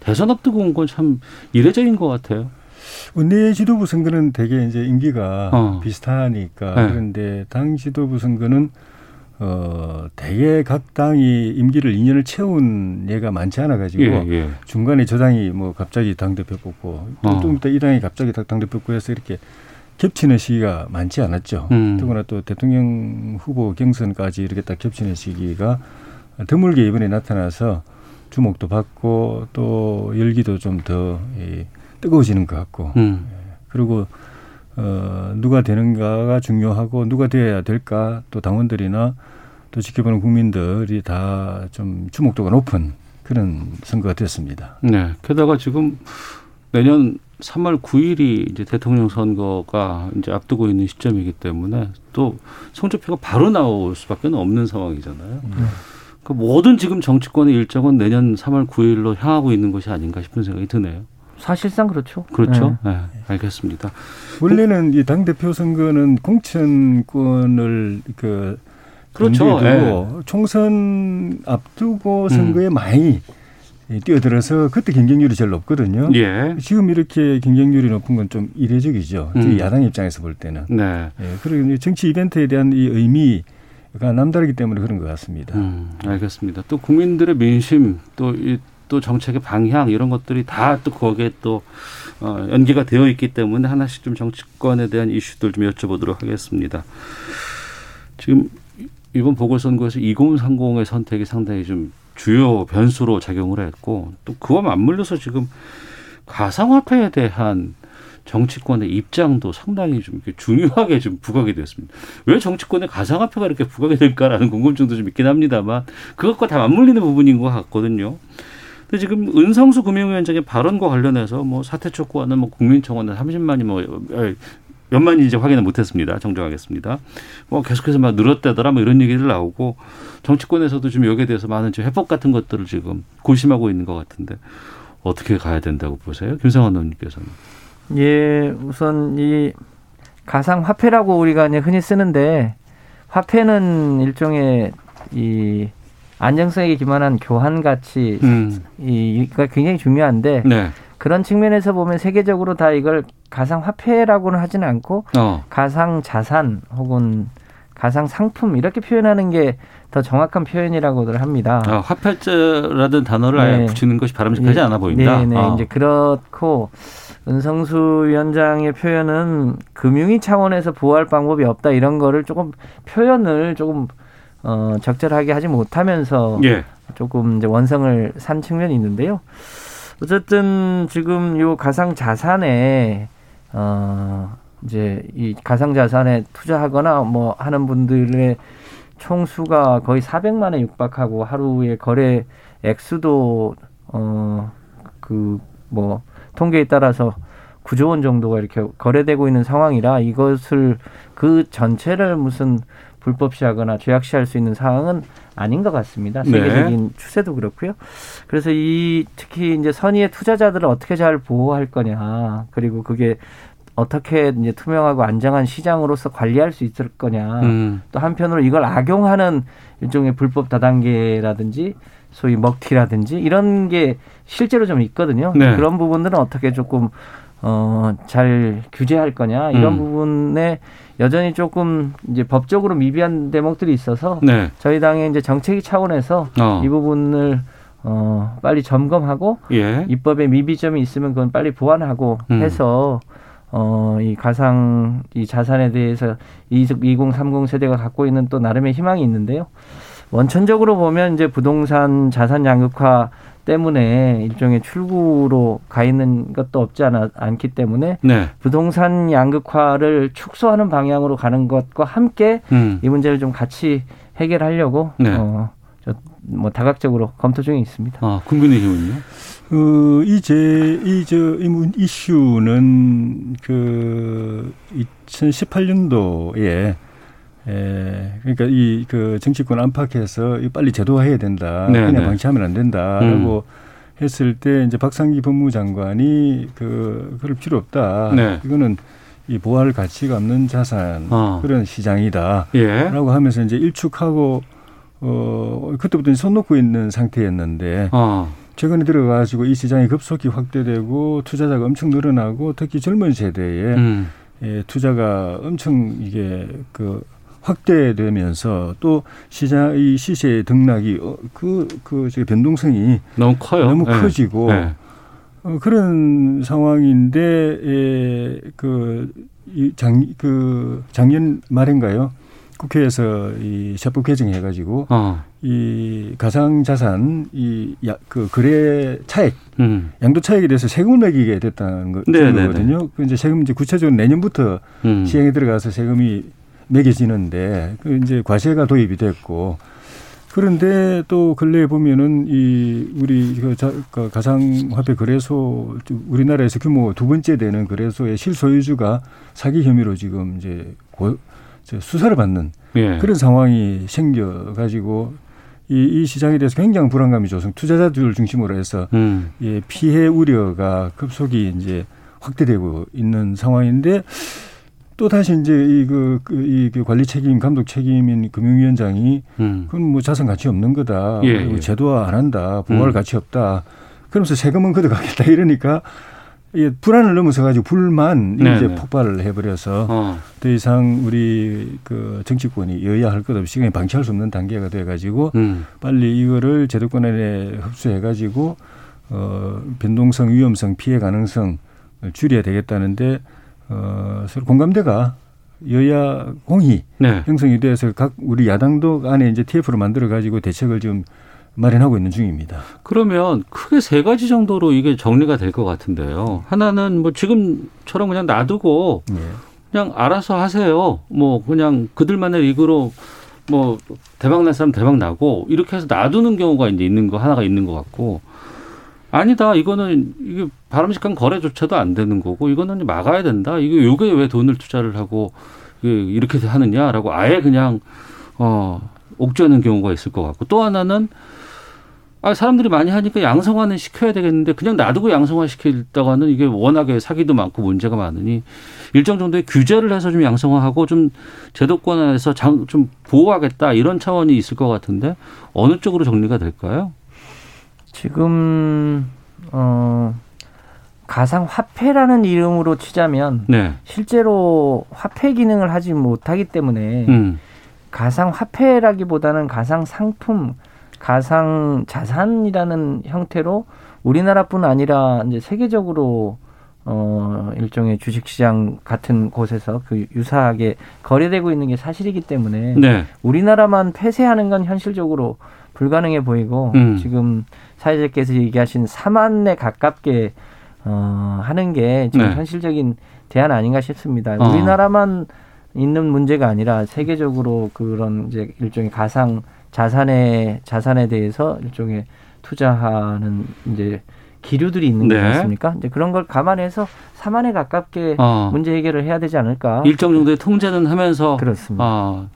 [SPEAKER 3] 대선 앞두고 온 건 참 이례적인 것 같아요.
[SPEAKER 7] 원내 지도부 선거는 되게 이제 임기가 어. 비슷하니까 네. 그런데 당 지도부 선거는 어, 대개 각 당이 임기를 2년을 채운 예가 많지 않아 가지고 예, 예. 중간에 저 당이 뭐 갑자기 당 대표 뽑고 어. 좀 이따 이 당이 갑자기 당 대표 뽑고 해서 이렇게 겹치는 시기가 많지 않았죠. 음. 더구나 또 대통령 후보 경선까지 이렇게 딱 겹치는 시기가 드물게 이번에 나타나서 주목도 받고 또 열기도 좀 더 뜨거워지는 것 같고 음. 예. 그리고 어, 누가 되는가가 중요하고 누가 되어야 될까 또 당원들이나 또 지켜보는 국민들이 다 좀 주목도가 높은 그런 선거가 됐습니다.
[SPEAKER 3] 네. 게다가 지금 내년 3월 9일이 이제 대통령 선거가 이제 앞두고 있는 시점이기 때문에 또 성적표가 바로 나올 수밖에 없는 상황이잖아요. 음. 그 모든 지금 정치권의 일정은 내년 3월 9일로 향하고 있는 것이 아닌가 싶은 생각이 드네요.
[SPEAKER 6] 사실상 그렇죠.
[SPEAKER 3] 그렇죠. 네, 네 알겠습니다.
[SPEAKER 7] 원래는 이 당 대표 선거는 공천권을 그 그렇죠. 네. 총선 앞두고 선거에 음. 많이 뛰어들어서 그때 경쟁률이 제일 높거든요. 예. 지금 이렇게 경쟁률이 높은 건 좀 이례적이죠. 음. 야당 입장에서 볼 때는. 네. 예. 그리고 정치 이벤트에 대한 이 의미 가 남다르기 때문에 그런 것 같습니다. 음,
[SPEAKER 3] 알겠습니다. 또 국민들의 민심 또 이 또 정책의 방향 이런 것들이 다 또 거기에 또 어, 연계가 되어 있기 때문에 하나씩 좀 정치권에 대한 이슈들 좀 여쭤보도록 하겠습니다. 지금 이번 보궐선거에서 2030의 선택이 상당히 좀 주요 변수로 작용을 했고 또 그와 맞물려서 지금 가상화폐에 대한 정치권의 입장도 상당히 좀 중요하게 좀 부각이 됐습니다. 왜 정치권의 가상화폐가 이렇게 부각이 될까라는 궁금증도 좀 있긴 합니다만 그것과 다 맞물리는 부분인 것 같거든요. 근데 지금 은성수 금융위원장의 발언과 관련해서 뭐 사퇴 촉구하는 뭐 국민청원은 30만이 뭐 몇만이 이제 확인을 못했습니다. 정정하겠습니다. 뭐 계속해서 막 늘었다더라 뭐 이런 얘기들 나오고 정치권에서도 좀 여기에 대해서 많은 좀 해법 같은 것들을 지금 고심하고 있는 것 같은데 어떻게 가야 된다고 보세요, 김성환 의원님께서는?
[SPEAKER 6] 예, 우선 이 가상 화폐라고 우리가 이제 흔히 쓰는데 화폐는 일종의 이 안정성에 기반한 교환 가치 음. 이가 굉장히 중요한데 네. 그런 측면에서 보면 세계적으로 다 이걸 가상 화폐라고는 하지는 않고 어. 가상 자산 혹은 가상 상품 이렇게 표현하는 게 더 정확한 표현이라고들 합니다.
[SPEAKER 3] 아, 화폐자라는 단어를 네. 아예 붙이는 것이 바람직하지 네. 않아 보인다.
[SPEAKER 6] 네, 네. 어. 이제 그렇고 은성수 위원장의 표현은 금융위 차원에서 보호할 방법이 없다 이런 거를 조금 표현을 조금 어, 적절하게 하지 못하면서 예. 조금 이제 원성을 산 측면이 있는데요. 어쨌든 지금 요 가상 자산에 어 이제 이 가상 자산에 투자하거나 뭐 하는 분들의 총수가 거의 400만에 육박하고 하루에 거래 액수도 어 그 뭐 통계에 따라서 9조 원 정도가 이렇게 거래되고 있는 상황이라 이것을 그 전체를 무슨 불법시하거나 죄악시할 수 있는 상황은 아닌 것 같습니다. 네. 세계적인 네. 추세도 그렇고요. 그래서 이 특히 이제 선의의 투자자들을 어떻게 잘 보호할 거냐 그리고 그게 어떻게 이제 투명하고 안정한 시장으로서 관리할 수 있을 거냐. 음. 또 한편으로 이걸 악용하는 일종의 불법 다단계라든지 소위 먹튀라든지 이런 게 실제로 좀 있거든요. 네. 그런 부분들은 어떻게 조금 어, 잘 규제할 거냐 이런 음. 부분에 여전히 조금 이제 법적으로 미비한 대목들이 있어서 네. 저희 당의 이제 정책위 차원에서 어. 이 부분을 어, 빨리 점검하고 예. 입법에 미비점이 있으면 그건 빨리 보완하고 음. 해서 어, 이 가상 이 자산에 대해서 2030 세대가 갖고 있는 또 나름의 희망이 있는데요. 원천적으로 보면 이제 부동산 자산 양극화 때문에 일종의 출구로 가 있는 것도 없지 않아, 않기 때문에 네. 부동산 양극화를 축소하는 방향으로 가는 것과 함께 음. 이 문제를 좀 같이 해결하려고 네. 어, 뭐 다각적으로 검토 중에 있습니다.
[SPEAKER 3] 아, 국민의힘은요?
[SPEAKER 7] 어, 이제 이저 이슈는 그 2018년도에 에, 그러니까 이 그 정치권 안팎에서 빨리 제도화해야 된다. 네, 그냥 네. 방치하면 안 된다라고 음. 했을 때 이제 박상기 법무장관이 그 그럴 필요 없다. 네. 이거는 이 보할 가치가 없는 자산 어. 그런 시장이다라고 예. 하면서 이제 일축하고 어 그때부터 손 놓고 있는 상태였는데 어. 최근에 들어가지고 이 시장이 급속히 확대되고 투자자가 엄청 늘어나고 특히 젊은 세대에 음. 예, 투자가 엄청 이게 그 확대되면서 또 시장 이 시세 등락이 어, 그그 그 변동성이
[SPEAKER 3] 너무 커요.
[SPEAKER 7] 너무 네. 커지고 네. 어, 그런 상황인데 에, 그이장그 그 작년 말인가요? 국회에서 이 세법 개정해가지고 어. 이 가상 자산 이그 거래 차액 음. 양도 차익에 대해서 세금을 매기게 됐다는 거, 네, 네, 네. 거거든요. 그 이제 세금 이제 구체적으로 내년부터 음. 시행에 들어가서 세금이 매겨지는데 그 이제 과세가 도입이 됐고 그런데 또 근래에 보면은 이 우리 그, 그 가상화폐 거래소 우리나라에서 규모 두 번째 되는 거래소의 실소유주가 사기 혐의로 지금 이제 고, 수사를 받는 예. 그런 상황이 생겨 가지고 이, 이 시장에 대해서 굉장히 불안감이 조성 투자자들 중심으로 해서 음. 예, 피해 우려가 급속히 이제 확대되고 있는 상황인데 또 다시 이제 이그 그, 이그 관리 책임, 감독 책임인 금융위원장이 음. 그건 뭐 자산 가치 없는 거다. 예, 예. 제도화 안 한다. 보호할 음. 가치 없다. 그러면서 세금은 걷어가겠다 이러니까 이 불안을 넘어서 가지고 불만이 네, 이제 네. 폭발을 해버려서 어. 더 이상 우리 그 정치권이 여야 할 것 없이 그냥 방치할 수 없는 단계가 돼 가지고 음. 빨리 이거를 제도권에 흡수해 가지고 어 변동성, 위험성, 피해 가능성을 줄여야 되겠다는데 어, 서로 공감대가 여야 공히 네. 형성이 돼서 각 우리 야당도 안에 이제 TF로 만들어 가지고 대책을 좀 마련하고 있는 중입니다.
[SPEAKER 3] 그러면 크게 세 가지 정도로 이게 정리가 될 것 같은데요. 하나는 뭐 지금처럼 그냥 놔두고 네. 그냥 알아서 하세요. 뭐 그냥 그들만의 리그로 뭐 대박 날 사람 대박 나고 이렇게 해서 놔두는 경우가 이제 있는 거 하나가 있는 것 같고 아니다. 이거는 이게 바람직한 거래조차도 안 되는 거고 이거는 막아야 된다. 이게 요게 왜 돈을 투자를 하고 이렇게 하느냐라고 아예 그냥 어 옥죄는 경우가 있을 것 같고 또 하나는 아 사람들이 많이 하니까 양성화는 시켜야 되겠는데 그냥 놔두고 양성화 시키다가는 이게 워낙에 사기도 많고 문제가 많으니 일정 정도의 규제를 해서 좀 양성화하고 좀 제도권 에서 장, 좀 보호하겠다 이런 차원이 있을 것 같은데 어느 쪽으로 정리가 될까요?
[SPEAKER 6] 지금 어 가상 화폐라는 이름으로 치자면 네. 실제로 화폐 기능을 하지 못하기 때문에 음. 가상 화폐라기보다는 가상 상품, 가상 자산이라는 형태로 우리나라뿐 아니라 이제 세계적으로 어 일종의 주식 시장 같은 곳에서 그 유사하게 거래되고 있는 게 사실이기 때문에 네. 우리나라만 폐쇄하는 건 현실적으로 불가능해 보이고 음. 지금 사회자께서 얘기하신 4만에 가깝게 어, 하는 게 지금 네. 현실적인 대안 아닌가 싶습니다. 어. 우리나라만 있는 문제가 아니라 세계적으로 그런 이제 일종의 가상 자산의 자산에 대해서 일종의 투자하는 이제 기류들이 있는 네. 것 같습니까? 이제 그런 걸 감안해서 4만에 가깝게 어. 문제 해결을 해야 되지 않을까?
[SPEAKER 3] 일정 정도의 통제는 하면서 그렇습니다. 어,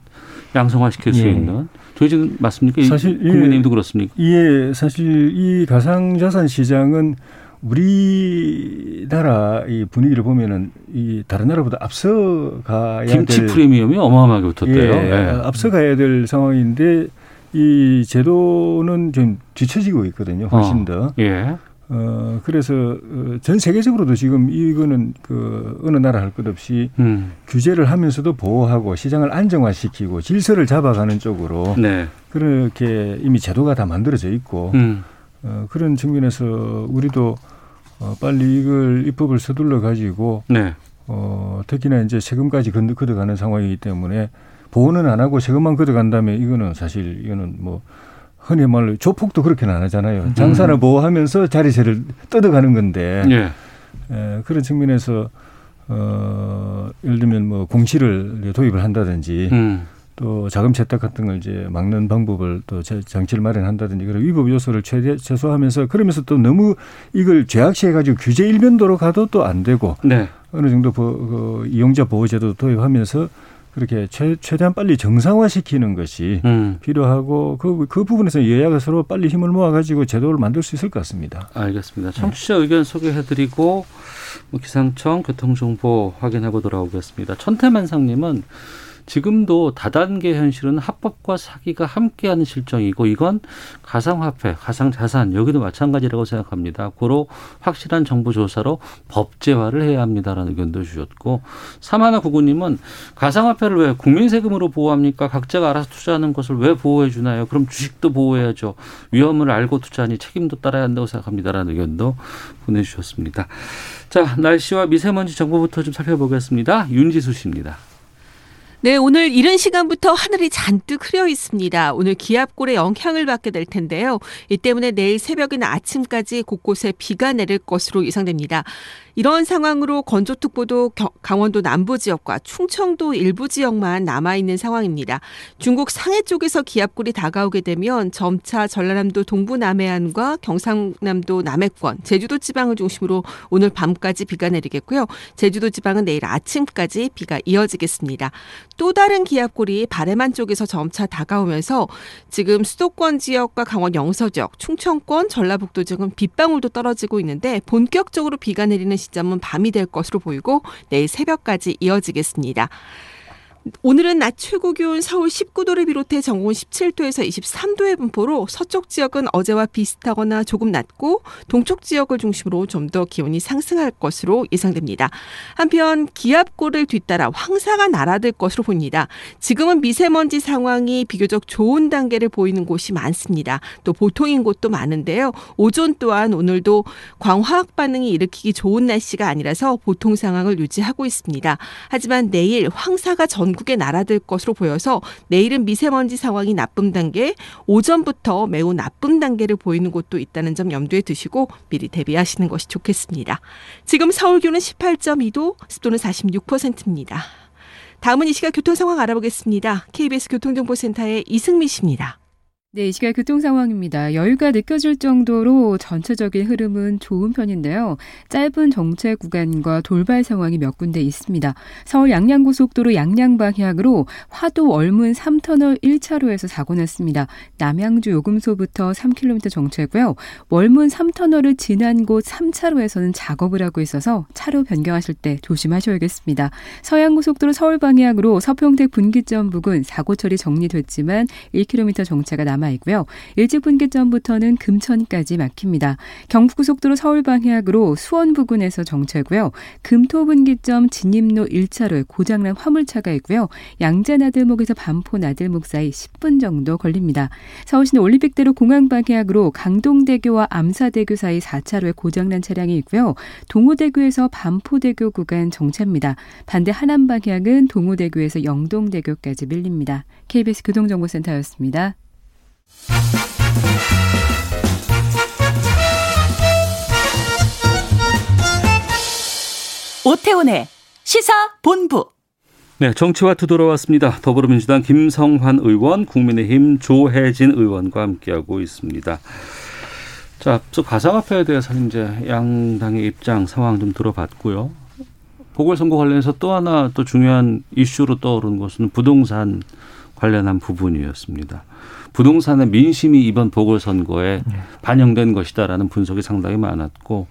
[SPEAKER 3] 양성화시킬 예. 수 있는 조지는 맞습니까? 사실 국민의힘도 그렇습니까?
[SPEAKER 7] 예, 사실 이 가상자산 시장은 우리나라 이 분위기를 보면은 이 다른 나라보다 앞서가야
[SPEAKER 3] 김치 될 프리미엄이 어마어마하게 붙었대요.
[SPEAKER 7] 예, 네. 앞서가야 될 상황인데 이 제도는 좀 뒤처지고 있거든요. 훨씬 어, 더. 예. 어 그래서 어, 전 세계적으로도 지금 이거는 그 어느 나라 할 것 없이 음. 규제를 하면서도 보호하고 시장을 안정화시키고 질서를 잡아가는 쪽으로 네. 그렇게 이미 제도가 다 만들어져 있고 음. 어, 그런 측면에서 우리도 어, 빨리 이걸 입법을 서둘러 가지고 네. 어, 특히나 이제 세금까지 걷어가는 상황이기 때문에 보호는 안 하고 세금만 걷어간다면 이거는 사실 이거는 뭐 흔히 말로 조폭도 그렇게는 안 하잖아요. 음. 장사를 보호하면서 자리세를 뜯어가는 건데 예. 에, 그런 측면에서 어, 예를 들면 뭐 공시를 도입을 한다든지 음. 또 자금 채택 같은 걸 이제 막는 방법을 또 장치를 마련한다든지 그런 위법 요소를 최대 최소화하면서 그러면서 또 너무 이걸 죄악시해 가지고 규제 일면도로 가도 또 안 되고 네. 어느 정도 보, 그 이용자 보호 제도 도입하면서 그렇게 최, 최대한 빨리 정상화시키는 것이 음. 필요하고 그, 그 부분에서 여야가 서로 빨리 힘을 모아가지고 제도를 만들 수 있을 것 같습니다.
[SPEAKER 3] 알겠습니다. 청취자 네. 의견 소개해드리고 뭐 기상청 교통정보 확인하고 돌아오겠습니다. 천태만상님은 지금도 다단계 현실은 합법과 사기가 함께하는 실정이고 이건 가상화폐, 가상자산 여기도 마찬가지라고 생각합니다. 고로 확실한 정보 조사로 법제화를 해야 합니다라는 의견도 주셨고 사마나 구구님은 가상화폐를 왜 국민 세금으로 보호합니까? 각자가 알아서 투자하는 것을 왜 보호해 주나요? 그럼 주식도 보호해야죠. 위험을 알고 투자하니 책임도 따라야 한다고 생각합니다라는 의견도 보내주셨습니다. 자 날씨와 미세먼지 정보부터 좀 살펴보겠습니다. 윤지수 씨입니다.
[SPEAKER 8] 네, 오늘 이른 시간부터 하늘이 잔뜩 흐려 있습니다. 오늘 기압골의 영향을 받게 될 텐데요. 이 때문에 내일 새벽이나 아침까지 곳곳에 비가 내릴 것으로 예상됩니다. 이런 상황으로 건조특보도 강원도 남부 지역과 충청도 일부 지역만 남아 있는 상황입니다. 중국 상해 쪽에서 기압골이 다가오게 되면 점차 전라남도 동부 남해안과 경상남도 남해권, 제주도 지방을 중심으로 오늘 밤까지 비가 내리겠고요. 제주도 지방은 내일 아침까지 비가 이어지겠습니다. 또 다른 기압골이 바레만 쪽에서 점차 다가오면서 지금 수도권 지역과 강원 영서 지역, 충청권, 전라북도 지역은 빗방울도 떨어지고 있는데 본격적으로 비가 내리는 시점은 밤이 될 것으로 보이고 내일 새벽까지 이어지겠습니다. 오늘은 낮 최고 기온 서울 19도를 비롯해 전국은 17도에서 23도의 분포로 서쪽 지역은 어제와 비슷하거나 조금 낮고 동쪽 지역을 중심으로 좀 더 기온이 상승할 것으로 예상됩니다. 한편 기압골을 뒤따라 황사가 날아들 것으로 보입니다. 지금은 미세먼지 상황이 비교적 좋은 단계를 보이는 곳이 많습니다. 또 보통인 곳도 많은데요. 오존 또한 오늘도 광화학 반응이 일으키기 좋은 날씨가 아니라서 보통 상황을 유지하고 있습니다. 하지만 내일 황사가 전 전국에 날아들 것으로 보여서 내일은 미세먼지 상황이 나쁨 단계, 오전부터 매우 나쁨 단계를 보이는 곳도 있다는 점 염두에 두시고 미리 대비하시는 것이 좋겠습니다. 지금 서울 기온은 18.2도, 습도는 46%입니다. 다음은 이 시각 교통 상황 알아보겠습니다. KBS 교통정보센터의 이승미 씨입니다.
[SPEAKER 9] 네, 이 시각 교통 상황입니다. 여유가 느껴질 정도로 전체적인 흐름은 좋은 편인데요. 짧은 정체 구간과 돌발 상황이 몇 군데 있습니다. 서울 양양고속도로 양양 방향으로 화도 얼문 3터널 1차로에서 사고 났습니다. 남양주 요금소부터 3km 정체고요. 월문 3터널을 지난 곳 3차로에서는 작업을 하고 있어서 차로 변경하실 때 조심하셔야겠습니다. 서양고속도로 서울 방향으로 서평택 분기점 부근 사고 처리 정리됐지만 1km 정체가 남아 남아 있고요. 일찍 분기점부터는 금천까지 막힙니다. 경부고속도로 서울 방향으로 수원 부근에서 정체고요. 금토 분기점 진입로 1차로에 고장난 화물차가 있고요. 양재 나들목에서 반포 나들목 사이 10분 정도 걸립니다. 서울시는 올림픽대로 공항 방향으로 강동대교와 암사대교 사이 4차로에 고장난 차량이 있고요. 동호대교에서 반포대교 구간 정체입니다. 반대 하남 방향은 동호대교에서 영동대교까지 밀립니다. KBS 교통정보센터였습니다.
[SPEAKER 10] 오태훈의 시사 본부.
[SPEAKER 3] 네, 정치와 투 돌아왔습니다. 더불어민주당 김성환 의원, 국민의힘 조해진 의원과 함께하고 있습니다. 자, 앞서 가상화폐에 대해서 이제 양당의 입장 상황 좀 들어봤고요. 보궐선거 관련해서 또 하나 또 중요한 이슈로 떠오르는 것은 부동산 관련한 부분이었습니다. 부동산의 민심이 이번 보궐선거에 네. 반영된 것이다라는 분석이 상당히 많았고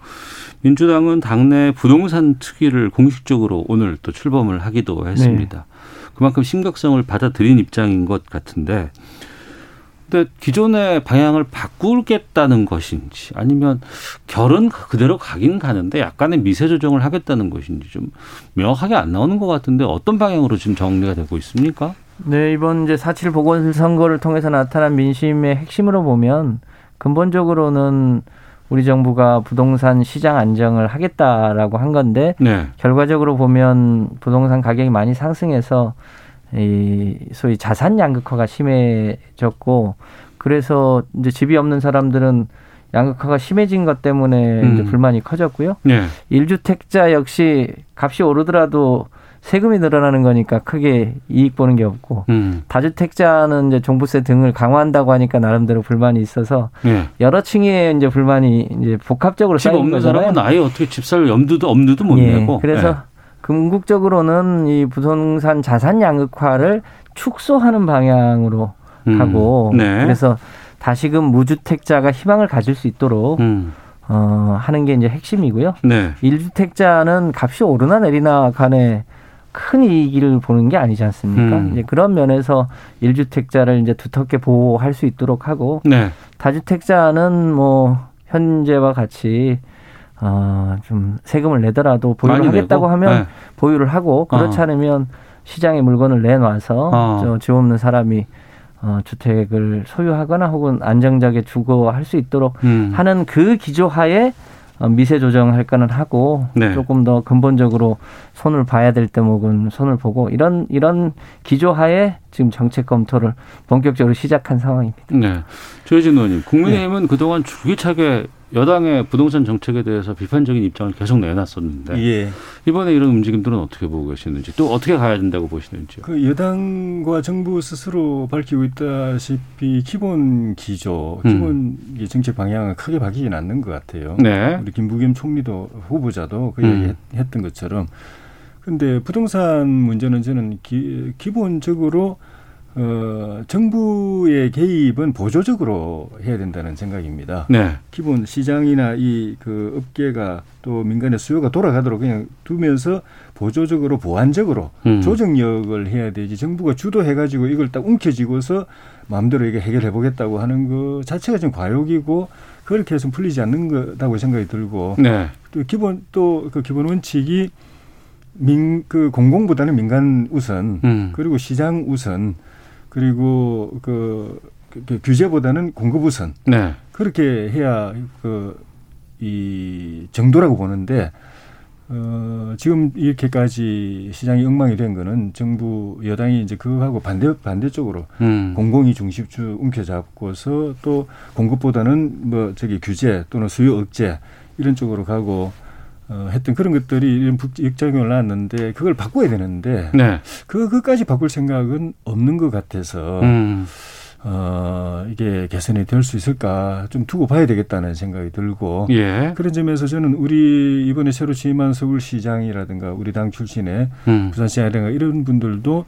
[SPEAKER 3] 민주당은 당내 부동산 특위를 공식적으로 오늘 또 출범을 하기도 했습니다. 네. 그만큼 심각성을 받아들인 입장인 것 같은데 근데 기존의 방향을 바꾸겠다는 것인지 아니면 결은 그대로 가긴 가는데 약간의 미세 조정을 하겠다는 것인지 좀 명확하게 안 나오는 것 같은데 어떤 방향으로 지금 정리가 되고 있습니까?
[SPEAKER 6] 네, 이번 이제 사칠 보궐선거를 통해서 나타난 민심의 핵심으로 보면 근본적으로는 우리 정부가 부동산 시장 안정을 하겠다라고 한 건데 네. 결과적으로 보면 부동산 가격이 많이 상승해서 이 소위 자산 양극화가 심해졌고 그래서 이제 집이 없는 사람들은 양극화가 심해진 것 때문에 음. 불만이 커졌고요. 네. 1주택자 역시 값이 오르더라도 세금이 늘어나는 거니까 크게 이익 보는 게 없고 음. 다주택자는 이제 종부세 등을 강화한다고 하니까 나름대로 불만이 있어서 네. 여러 층의 이제 불만이 이제 복합적으로
[SPEAKER 3] 집 없는
[SPEAKER 6] 거잖아요.
[SPEAKER 3] 사람은 아예 어떻게 집살 염두도 엄두도 못 예. 내고
[SPEAKER 6] 그래서 네. 궁극적으로는 이 부동산 자산 양극화를 축소하는 방향으로 음. 가고 네. 그래서 다시금 무주택자가 희망을 가질 수 있도록 음. 어, 하는 게 이제 핵심이고요. 네. 1주택자는 값이 오르나 내리나 간에 큰 이익을 보는 게 아니지 않습니까? 음. 이제 그런 면에서 1주택자를 이제 두텁게 보호할 수 있도록 하고 네. 다주택자는 뭐 현재와 같이 어, 좀 세금을 내더라도 보유를 하겠다고 내고? 하면 네. 보유를 하고 그렇지 어. 않으면 시장에 물건을 내놔서 어. 저집 없는 사람이 어, 주택을 소유하거나 혹은 안정적에 주거할 수 있도록 음. 하는 그 기조하에 어, 미세 조정할 거는 하고 네. 조금 더 근본적으로 손을 봐야 될 대목은 손을 보고 이런 이런 기조하에 지금 정책 검토를 본격적으로 시작한 상황입니다.
[SPEAKER 3] 네. 조혜진 의원님, 국민의힘은 네. 그동안 줄기차게 여당의 부동산 정책에 대해서 비판적인 입장을 계속 내놨었는데 예. 이번에 이런 움직임들은 어떻게 보고 계시는지 또 어떻게 가야 된다고 보시는지요?
[SPEAKER 7] 그 여당과 정부 스스로 밝히고 있다시피 기본 기조, 음. 기본 음. 정책 방향은 크게 바뀌진 않는 것 같아요. 네. 우리 김부겸 총리도 후보자도 그 음. 얘기했던 것처럼 근데 부동산 문제는 저는 기, 기본적으로 어, 정부의 개입은 보조적으로 해야 된다는 생각입니다. 네. 기본 시장이나 이 그 업계가 또 민간의 수요가 돌아가도록 그냥 두면서 보조적으로 보완적으로 음. 조정력을 해야 되지 정부가 주도해가지고 이걸 딱 움켜쥐고서 마음대로 이게 해결해 보겠다고 하는 거 자체가 좀 과욕이고 그렇게 해서 풀리지 않는 거다고 생각이 들고 네. 또 기본 또 그 기본 원칙이 민 그 공공보다는 민간 우선 음. 그리고 시장 우선 그리고 그, 그, 그 규제보다는 공급 우선 네. 그렇게 해야 그 이 정도라고 보는데 어, 지금 이렇게까지 시장이 엉망이 된 거는 정부 여당이 이제 그거하고 반대 반대쪽으로 음. 공공이 중심주 움켜잡고서 또 공급보다는 뭐 저기 규제 또는 수요 억제 이런 쪽으로 가고 어, 했던 그런 것들이 이런 역작용을 낳았는데 그걸 바꿔야 되는데 네. 그 그까지 바꿀 생각은 없는 것 같아서 음. 어, 이게 개선이 될 수 있을까 좀 두고 봐야 되겠다는 생각이 들고 예. 그런 점에서 저는 우리 이번에 새로 취임한 서울시장이라든가 우리 당 출신의 음. 부산시장이라든가 이런 분들도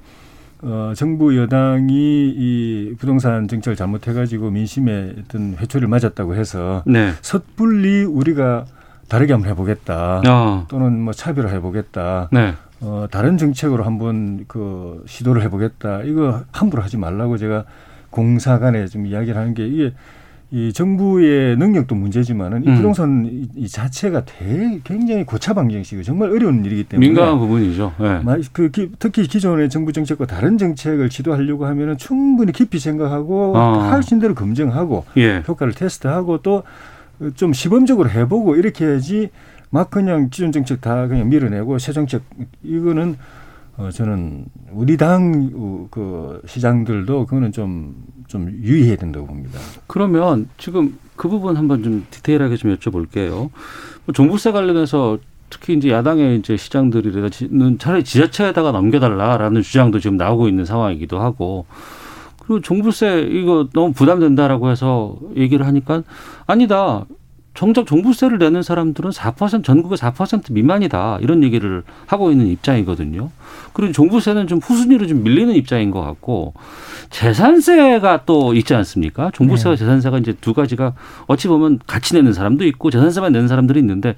[SPEAKER 7] 어, 정부 여당이 이 부동산 정책을 잘못해가지고 민심에 어떤 회초리를 맞았다고 해서 네. 섣불리 우리가 다르게 한번 해보겠다. 어. 또는 뭐 차별을 해보겠다. 네. 어, 다른 정책으로 한번 그 시도를 해보겠다. 이거 함부로 하지 말라고 제가 공사 간에 좀 이야기를 하는 게 이게 이 정부의 능력도 문제지만은 이 음. 부동산 음. 이 자체가 되게 굉장히 고차방정식이고 정말 어려운 일이기 때문에
[SPEAKER 3] 민감한 부분이죠. 네.
[SPEAKER 7] 그 특히 기존의 정부 정책과 다른 정책을 지도하려고 하면은 충분히 깊이 생각하고 어. 하신 대로 검증하고 예. 효과를 테스트하고 또 좀 시범적으로 해보고 이렇게 해야지 막 그냥 기존 정책 다 그냥 밀어내고 새 정책 이거는 어 저는 우리 당 그 시장들도 그거는 좀좀 유의해야 된다고 봅니다.
[SPEAKER 3] 그러면 지금 그 부분 한번 좀 디테일하게 좀 여쭤볼게요. 뭐 종부세 관련해서 특히 이제 야당의 이제 시장들이라는 차라리 지자체에다가 넘겨달라라는 주장도 지금 나오고 있는 상황이기도 하고 그리고 종부세 이거 너무 부담된다라고 해서 얘기를 하니까 아니다. 정작 종부세를 내는 사람들은 4% 전국의 4% 미만이다 이런 얘기를 하고 있는 입장이거든요. 그리고 종부세는 좀 후순위로 좀 밀리는 입장인 것 같고 재산세가 또 있지 않습니까? 종부세와 네. 재산세가 이제 두 가지가 어찌 보면 같이 내는 사람도 있고 재산세만 내는 사람들이 있는데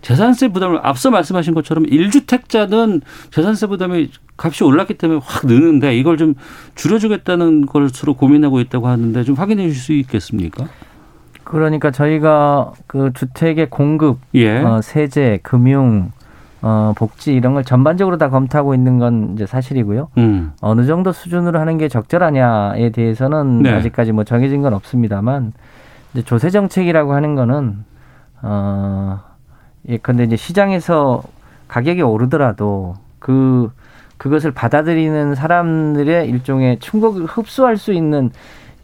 [SPEAKER 3] 재산세 부담을 앞서 말씀하신 것처럼 1주택자는 재산세 부담이 값이 올랐기 때문에 확 느는데 이걸 좀 줄여주겠다는 것으로 고민하고 있다고 하는데 좀 확인해 주실 수 있겠습니까?
[SPEAKER 6] 그러니까 저희가 그 주택의 공급, 예. 어, 세제, 금융, 어, 복지 이런 걸 전반적으로 다 검토하고 있는 건 이제 사실이고요. 음. 어느 정도 수준으로 하는 게 적절하냐에 대해서는 네. 아직까지 뭐 정해진 건 없습니다만 이제 조세 정책이라고 하는 거는 어, 예, 근데 이제 시장에서 가격이 오르더라도 그 그것을 받아들이는 사람들의 일종의 충격을 흡수할 수 있는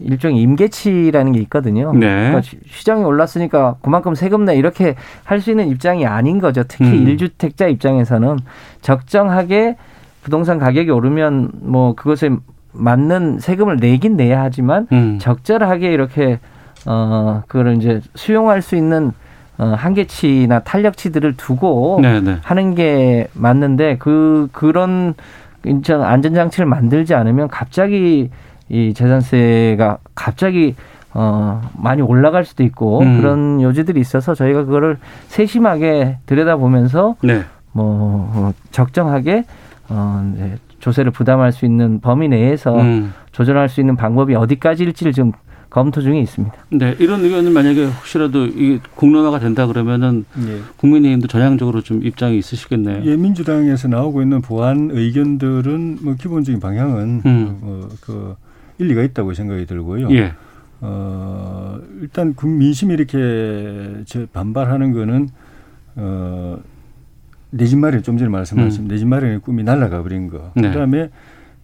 [SPEAKER 6] 일종의 임계치라는 게 있거든요. 네. 그러니까 시장이 올랐으니까 그만큼 세금 내 이렇게 할 수 있는 입장이 아닌 거죠. 특히 음. 1주택자 입장에서는 적정하게 부동산 가격이 오르면 뭐 그것에 맞는 세금을 내긴 내야 하지만 음. 적절하게 이렇게 어 그거를 이제 수용할 수 있는 어, 한계치나 탄력치들을 두고 네네. 네. 하는 게 맞는데 그 그런 안전장치를 만들지 않으면 갑자기 이 재산세가 갑자기 어 많이 올라갈 수도 있고 음. 그런 요지들이 있어서 저희가 그거를 세심하게 들여다보면서 네. 뭐 어, 적정하게 어 이제 조세를 부담할 수 있는 범위 내에서 음. 조절할 수 있는 방법이 어디까지일지를 좀 검토 중에 있습니다.
[SPEAKER 3] 네, 이런 의견은 만약에 혹시라도 이게 공론화가 된다 그러면은 예. 국민의힘도 전향적으로 좀 입장이 있으시겠네요.
[SPEAKER 7] 예, 민주당에서 나오고 있는 보완 의견들은 뭐 기본적인 방향은 음. 어, 그 일리가 있다고 생각이 들고요. 예. 어, 일단 민심이 이렇게 반발하는 거는 어, 내집 마련 좀 전에 말씀하신 음. 내집 마련의 꿈이 날아가 버린 거. 네. 그다음에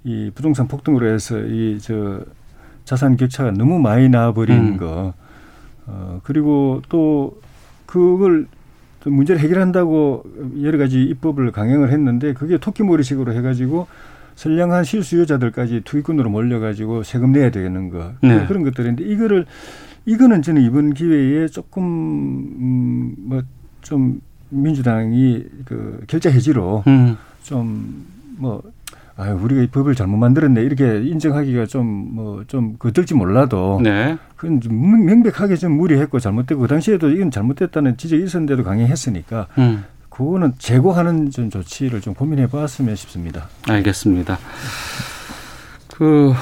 [SPEAKER 7] 이 부동산 폭등으로 해서 이 저 자산 격차가 너무 많이 나버린 음. 거. 어, 그리고 또 그걸 문제를 해결한다고 여러 가지 입법을 강행을 했는데 그게 토끼머리식으로 해가지고 선량한 실수요자들까지 투기꾼으로 몰려가지고 세금 내야 되는 거 네. 그런 것들인데 이거를 이거는 저는 이번 기회에 조금 음, 뭐좀 민주당이 그 결자 해지로 음. 좀뭐 아유 우리가 이 법을 잘못 만들었네 이렇게 인정하기가 좀 뭐좀 뭐 그들지 몰라도 네. 그건 좀 명백하게 좀 무리했고 잘못됐고 그 당시에도 이건 잘못됐다는 지적이 있었는데도 강행했으니까 음. 그거는 제고하는 좀 조치를 좀 고민해 봤으면 싶습니다.
[SPEAKER 3] 알겠습니다. 그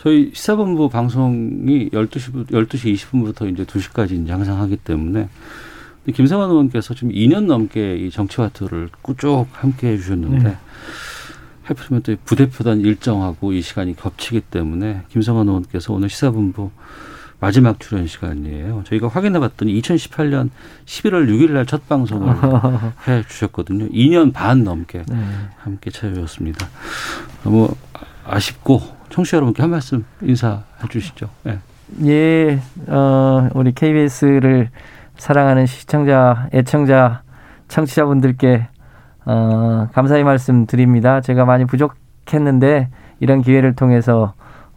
[SPEAKER 3] 저희 시사본부 방송이 12시 12시 20분부터 이제 2시까지 이제 항상 하기 때문에 김성환 의원께서 지금 2년 넘게 이 정치와 투를 꾸쭉 함께 해 주셨는데 네. 하필이면 또 부대표단 일정하고 이 시간이 겹치기 때문에 김성환 의원께서 오늘 시사본부 마지막 출연 시간이에요. 저희가 확인해 봤더니 2018년 11월 6일 날 첫 방송을 *laughs* 해 주셨거든요. 2년 반 넘게 네. 함께 찾아주셨습니다. 너무 아쉽고 청취자 여러분께 한 말씀 인사해 주시죠. 네.
[SPEAKER 6] 예, 어, 우리 KBS를 사랑하는 시청자, 애청자, 청취자분들께 어, 감사의 말씀 드립니다. 제가 많이 부족했는데 이런 기회를 통해서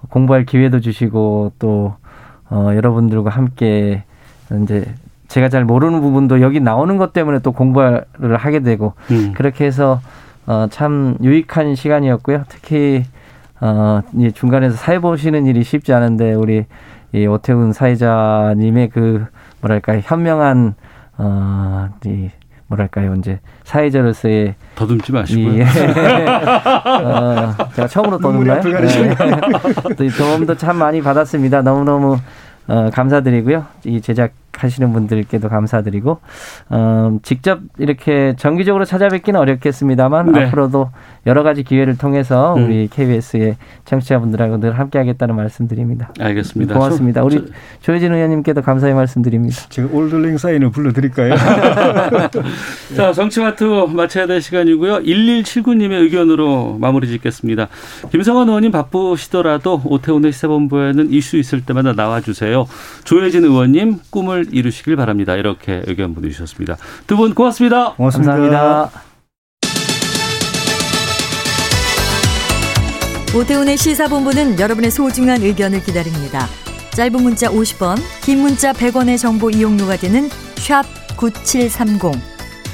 [SPEAKER 6] 공부할 기회도 주시고 또 어, 여러분들과 함께 이제 제가 잘 모르는 부분도 여기 나오는 것 때문에 또 공부를 하게 되고 음. 그렇게 해서 어, 참 유익한 시간이었고요. 특히 어, 이 중간에서 사회 보시는 일이 쉽지 않은데 우리 이 오태훈 사회자님의 그 뭐랄까 현명한 어, 이 뭐랄까요 이제 사회자로서의
[SPEAKER 3] 더듬지 마시고요. *laughs* 예. *laughs*
[SPEAKER 6] 어, 제가 처음으로 떠듬나요? 네. *laughs* 도움도 참 많이 받았습니다. 너무 너무 어, 감사드리고요. 이 제작 하시는 분들께도 감사드리고 어, 직접 이렇게 정기적으로 찾아뵙기는 어렵겠습니다만 네. 앞으로도 여러 가지 기회를 통해서 음. 우리 KBS의 청취자분들하고 늘 함께하겠다는 말씀드립니다.
[SPEAKER 3] 알겠습니다.
[SPEAKER 6] 고맙습니다. 저, 우리 조혜진 의원님께도 감사의 말씀드립니다.
[SPEAKER 7] 제가 올들링 사인을 불러드릴까요? *laughs*
[SPEAKER 3] 자, 정치마트 마쳐야 될 시간이고요. 1179님의 의견으로 마무리 짓겠습니다. 김성환 의원님 바쁘시더라도 오태훈의 시사본부에는 이슈 있을 때마다 나와주세요. 조혜진 의원님 꿈을 이루시길 바랍니다. 이렇게 의견 보내주셨습니다. 두 분 고맙습니다.
[SPEAKER 6] 고맙습니다. 감사합니다.
[SPEAKER 11] 오태훈의 시사본부는 여러분의 소중한 의견을 기다립니다. 짧은 문자 50원, 긴 문자 100원의 정보 이용료가 되는 샵 9730,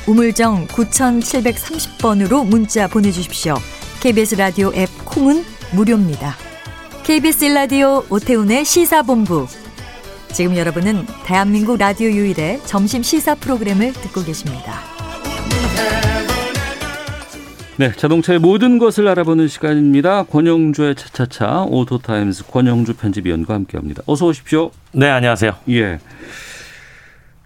[SPEAKER 11] 우물정 9730번으로 문자 보내주십시오. KBS 라디오 앱 콩은 무료입니다. KBS 라디오 오태훈의 시사본부. 지금 여러분은 대한민국 라디오 유일의 점심 시사 프로그램을 듣고 계십니다.
[SPEAKER 3] 네, 자동차의 모든 것을 알아보는 시간입니다. 권용주의 차차차 오토타임스 권용주 편집위원과 함께합니다. 어서 오십시오.
[SPEAKER 12] 네, 안녕하세요.
[SPEAKER 3] 예.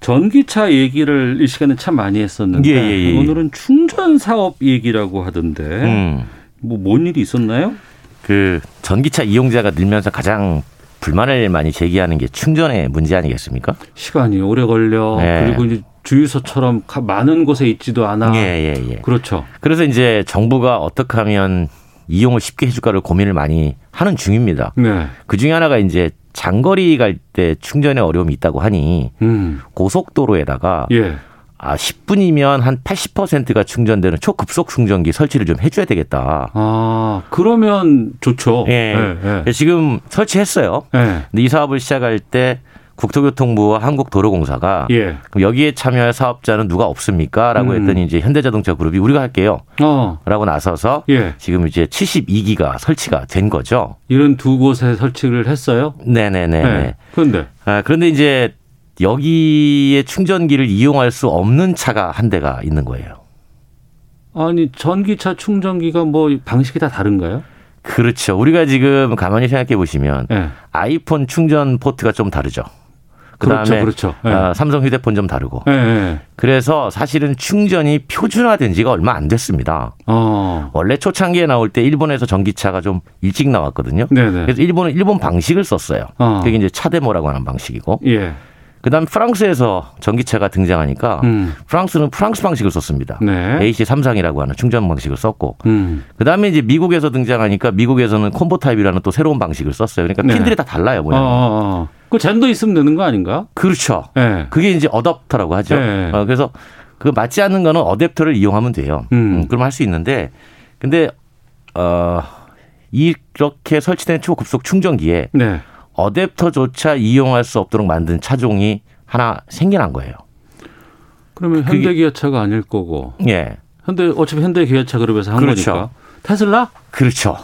[SPEAKER 3] 전기차 얘기를 이 시간에 참 많이 했었는데 예, 예, 예. 오늘은 충전 사업 얘기라고 하던데 음. 뭐뭔 일이 있었나요?
[SPEAKER 12] 그 전기차 이용자가 늘면서 가장 불만을 많이 제기하는 게 충전의 문제 아니겠습니까?
[SPEAKER 3] 시간이 오래 걸려. 네. 그리고 이제 주유소처럼 많은 곳에 있지도 않아.
[SPEAKER 12] 예, 예, 예.
[SPEAKER 3] 그렇죠.
[SPEAKER 12] 그래서 이제 정부가 어떻게 하면 이용을 쉽게 해줄까를 고민을 많이 하는 중입니다. 네. 그 중에 하나가 이제 장거리 갈 때 충전에 어려움이 있다고 하니 음. 고속도로에다가 예. 아, 10분이면 한 80%가 충전되는 초급속 충전기 설치를 좀 해줘야 되겠다.
[SPEAKER 3] 아, 그러면 좋죠.
[SPEAKER 12] 예. 네, 네. 지금 설치했어요. 네. 근데 이 사업을 시작할 때 국토교통부와 한국도로공사가 예. 그럼 여기에 참여할 사업자는 누가 없습니까?라고 음. 했더니 이제 현대자동차 그룹이 우리가 할게요. 어. 라고 나서서 예. 지금 이제 72기가 설치가 된 거죠.
[SPEAKER 3] 이런 두 곳에 설치를 했어요?
[SPEAKER 12] 네네네. 네.
[SPEAKER 3] 그런데
[SPEAKER 12] 아, 그런데 이제 여기에 충전기를 이용할 수 없는 차가 한 대가 있는 거예요.
[SPEAKER 3] 아니 전기차 충전기가 뭐 방식이 다 다른가요?
[SPEAKER 12] 그렇죠. 우리가 지금 가만히 생각해 보시면 네. 아이폰 충전 포트가 좀 다르죠. 그다음에 그렇죠, 그렇죠. 네. 어, 삼성 휴대폰 좀 다르고. 네, 그래서 사실은 충전이 표준화된 지가 얼마 안 됐습니다. 어. 원래 초창기에 나올 때 일본에서 전기차가 좀 일찍 나왔거든요. 그래서 일본은 일본 방식을 썼어요. 어. 그게 이제 차데모라고 하는 방식이고. 예. 그다음에 프랑스에서 전기차가 등장하니까 음. 프랑스는 프랑스 방식을 썼습니다. 네. AC 삼상이라고 하는 충전 방식을 썼고 음. 그다음에 이제 미국에서 등장하니까 미국에서는 콤보 타입이라는 또 새로운 방식을 썼어요. 그러니까 네. 핀들이 다 달라요, 모양. 어, 어, 어.
[SPEAKER 3] 그 젠더 있으면 되는 거 아닌가?
[SPEAKER 12] 그렇죠. 네. 그게 이제 어댑터라고 하죠. 네. 어, 그래서 그 맞지 않는 거는 어댑터를 이용하면 돼요. 음. 음 그럼 할 수 있는데 근데 어 이렇게 설치된 초급속 충전기에 네. 어댑터조차 이용할 수 없도록 만든 차종이 하나 생겨난 거예요.
[SPEAKER 3] 그러면 현대기아차가 아닐 거고. 예. 현대 어차피 현대기아차 그룹에서 한 그렇죠. 거니까. 테슬라?
[SPEAKER 12] 그렇죠.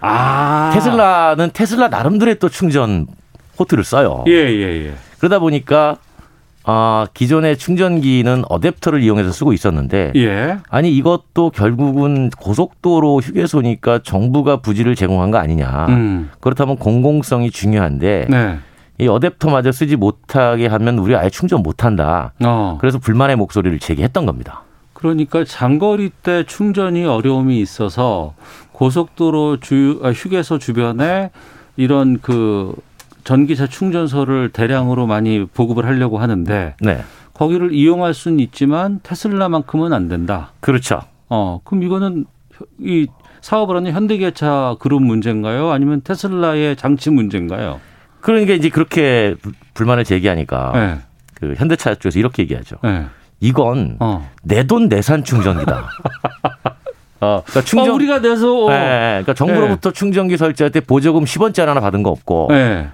[SPEAKER 12] 아. 테슬라는 테슬라 나름대로의 또 충전 포트를 써요.
[SPEAKER 3] 예, 예, 예.
[SPEAKER 12] 그러다 보니까 아, 기존의 충전기는 어댑터를 이용해서 쓰고 있었는데 예. 아니 이것도 결국은 고속도로 휴게소니까 정부가 부지를 제공한 거 아니냐. 음. 그렇다면 공공성이 중요한데 네. 이 어댑터마저 쓰지 못하게 하면 우리 아예 충전 못한다. 어. 그래서 불만의 목소리를 제기했던 겁니다.
[SPEAKER 3] 그러니까 장거리 때 충전이 어려움이 있어서 고속도로 주 아, 휴게소 주변에 이런 그 전기차 충전소를 대량으로 많이 보급을 하려고 하는데 네. 거기를 이용할 수는 있지만 테슬라만큼은 안 된다.
[SPEAKER 12] 그렇죠.
[SPEAKER 3] 어, 그럼 이거는 이 사업을 하는 현대기아차 그룹 문제인가요? 아니면 테슬라의 장치 문제인가요?
[SPEAKER 12] 그러니까 이제 그렇게 불만을 제기하니까 네. 그 현대차 쪽에서 이렇게 얘기하죠. 네. 이건 어. 내돈 내산 충전기다. *laughs*
[SPEAKER 3] 어, 그러니까 충전 어, 우리가 내서
[SPEAKER 12] 어. 네, 그러니까 정부로부터 네. 충전기 설치할 때 보조금 10원짜리 하나 받은 거 없고 네.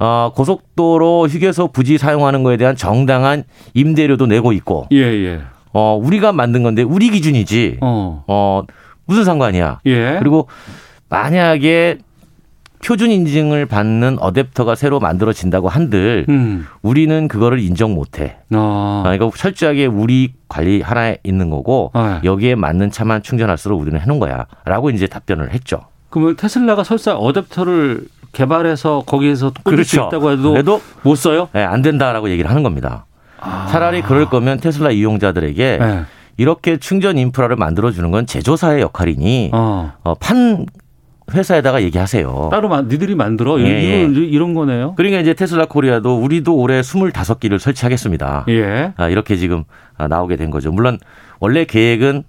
[SPEAKER 12] 어, 고속도로 휴게소 부지 사용하는 거에 대한 정당한 임대료도 내고 있고.
[SPEAKER 3] 예, 예.
[SPEAKER 12] 어, 우리가 만든 건데 우리 기준이지. 어, 어 무슨 상관이야. 예. 그리고 만약에 표준 인증을 받는 어댑터가 새로 만들어진다고 한들 음. 우리는 그거를 인정 못해. 어. 아, 그러니까 철저하게 우리 관리 하나에 있는 거고 어. 여기에 맞는 차만 충전할수록 우리는 해놓은 거야라고 이제 답변을 했죠.
[SPEAKER 3] 그러면 테슬라가 설사 어댑터를 개발해서 거기에서 그렇죠. 수 있다고 해도, 해도 못 써요?
[SPEAKER 12] 네, 안 된다라고 얘기를 하는 겁니다. 아. 차라리 그럴 거면 테슬라 이용자들에게 네. 이렇게 충전 인프라를 만들어 주는 건 제조사의 역할이니 어. 어, 판 회사에다가 얘기하세요.
[SPEAKER 3] 따로 마, 니들이 만들어 예, 예. 이런, 이런 거네요.
[SPEAKER 12] 그러니까 이제 테슬라 코리아도 우리도 올해 25기를 설치하겠습니다. 예. 아, 이렇게 지금 아, 나오게 된 거죠. 물론 원래 계획은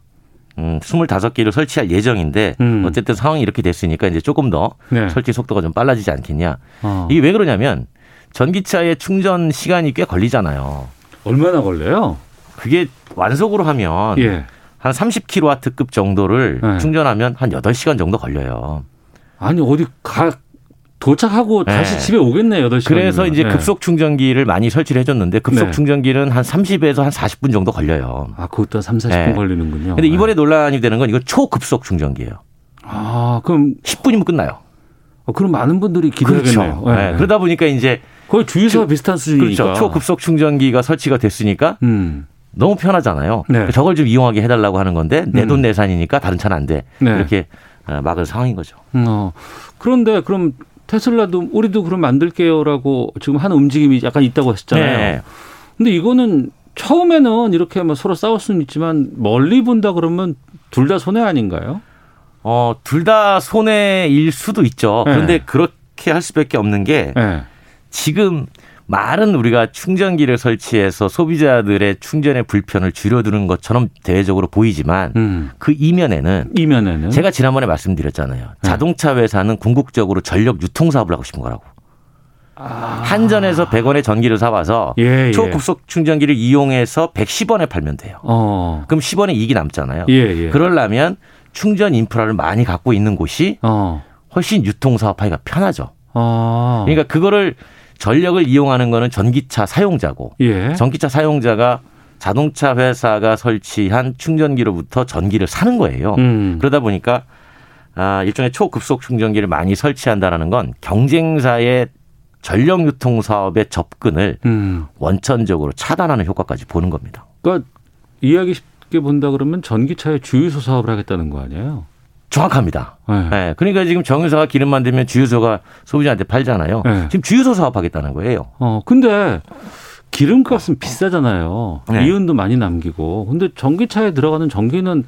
[SPEAKER 12] 음, 25개를 설치할 예정인데 음. 어쨌든 상황이 이렇게 됐으니까 이제 조금 더 네. 설치 속도가 좀 빨라지지 않겠냐. 어. 이게 왜 그러냐면 전기차의 충전 시간이 꽤 걸리잖아요.
[SPEAKER 3] 얼마나 걸려요?
[SPEAKER 12] 그게 완속으로 하면 예. 한 30kW급 정도를 네. 충전하면 한 8시간 정도 걸려요.
[SPEAKER 3] 아니 어디 가 도착하고 네. 다시 집에 오겠네요. 8시간.
[SPEAKER 12] 그래서 이제 네. 급속 충전기를 많이 설치를 해줬는데 급속 네. 충전기는 한 30에서 한 40분 정도 걸려요.
[SPEAKER 3] 아, 그것도 3, 40분 걸리는군요.
[SPEAKER 12] 근데 이번에 논란이 되는 건 이거 초급속 충전기예요.
[SPEAKER 3] 아, 그럼
[SPEAKER 12] 10분이면 끝나요.
[SPEAKER 3] 어, 그럼 많은 분들이 기대하겠네요.
[SPEAKER 12] 그렇죠. 네. 그러다 보니까 이제
[SPEAKER 3] 거의 주유소와 비슷한 수준이니까.
[SPEAKER 12] 그렇죠. 초급속 충전기가 설치가 됐으니까 음. 너무 편하잖아요. 네. 저걸 좀 이용하게 해달라고 하는 건데 내돈 음. 내산이니까 다른 차는 안 돼. 네. 이렇게 어, 막을 상황인 거죠.
[SPEAKER 3] 음, 어. 그런데 그럼 테슬라도 우리도 그럼 만들게요라고 지금 하는 움직임이 약간 있다고 하셨잖아요. 네. 근데 이거는 처음에는 이렇게 뭐 서로 싸울 수는 있지만 멀리 본다 그러면 둘 다 손해 아닌가요?
[SPEAKER 12] 어, 둘 다 손해일 수도 있죠. 네. 그런데 그렇게 할 수밖에 없는 게 네. 지금 말은 우리가 충전기를 설치해서 소비자들의 충전의 불편을 줄여두는 것처럼 대외적으로 보이지만 음. 그 이면에는
[SPEAKER 3] 이면에는
[SPEAKER 12] 제가 지난번에 말씀드렸잖아요. 네. 자동차 회사는 궁극적으로 전력 유통 사업을 하고 싶은 거라고. 아. 한전에서 100원에 전기를 사와서 예, 예. 초급속 충전기를 이용해서 110원에 팔면 돼요. 어. 그럼 10원의 이익이 남잖아요. 예, 예. 그러려면 충전 인프라를 많이 갖고 있는 곳이 어. 훨씬 유통 사업 하기가 편하죠. 어. 그러니까 그거를 전력을 이용하는 거는 전기차 사용자고 예. 전기차 사용자가 자동차 회사가 설치한 충전기로부터 전기를 사는 거예요. 음. 그러다 보니까 아, 일종의 초급속 충전기를 많이 설치한다라는 건 경쟁사의 전력 유통 사업의 접근을 음. 원천적으로 차단하는 효과까지 보는 겁니다.
[SPEAKER 3] 그러니까 이야기 쉽게 본다 그러면 전기차의 주유소 사업을 하겠다는 거 아니에요?
[SPEAKER 12] 정확합니다. 네. 네. 그러니까 지금 정유사가 기름 만들면 주유소가 소비자한테 팔잖아요. 네. 지금 주유소 사업하겠다는 거예요.
[SPEAKER 3] 어, 근데 기름값은 비싸잖아요. 네. 이윤도 많이 남기고. 근데 전기차에 들어가는 전기는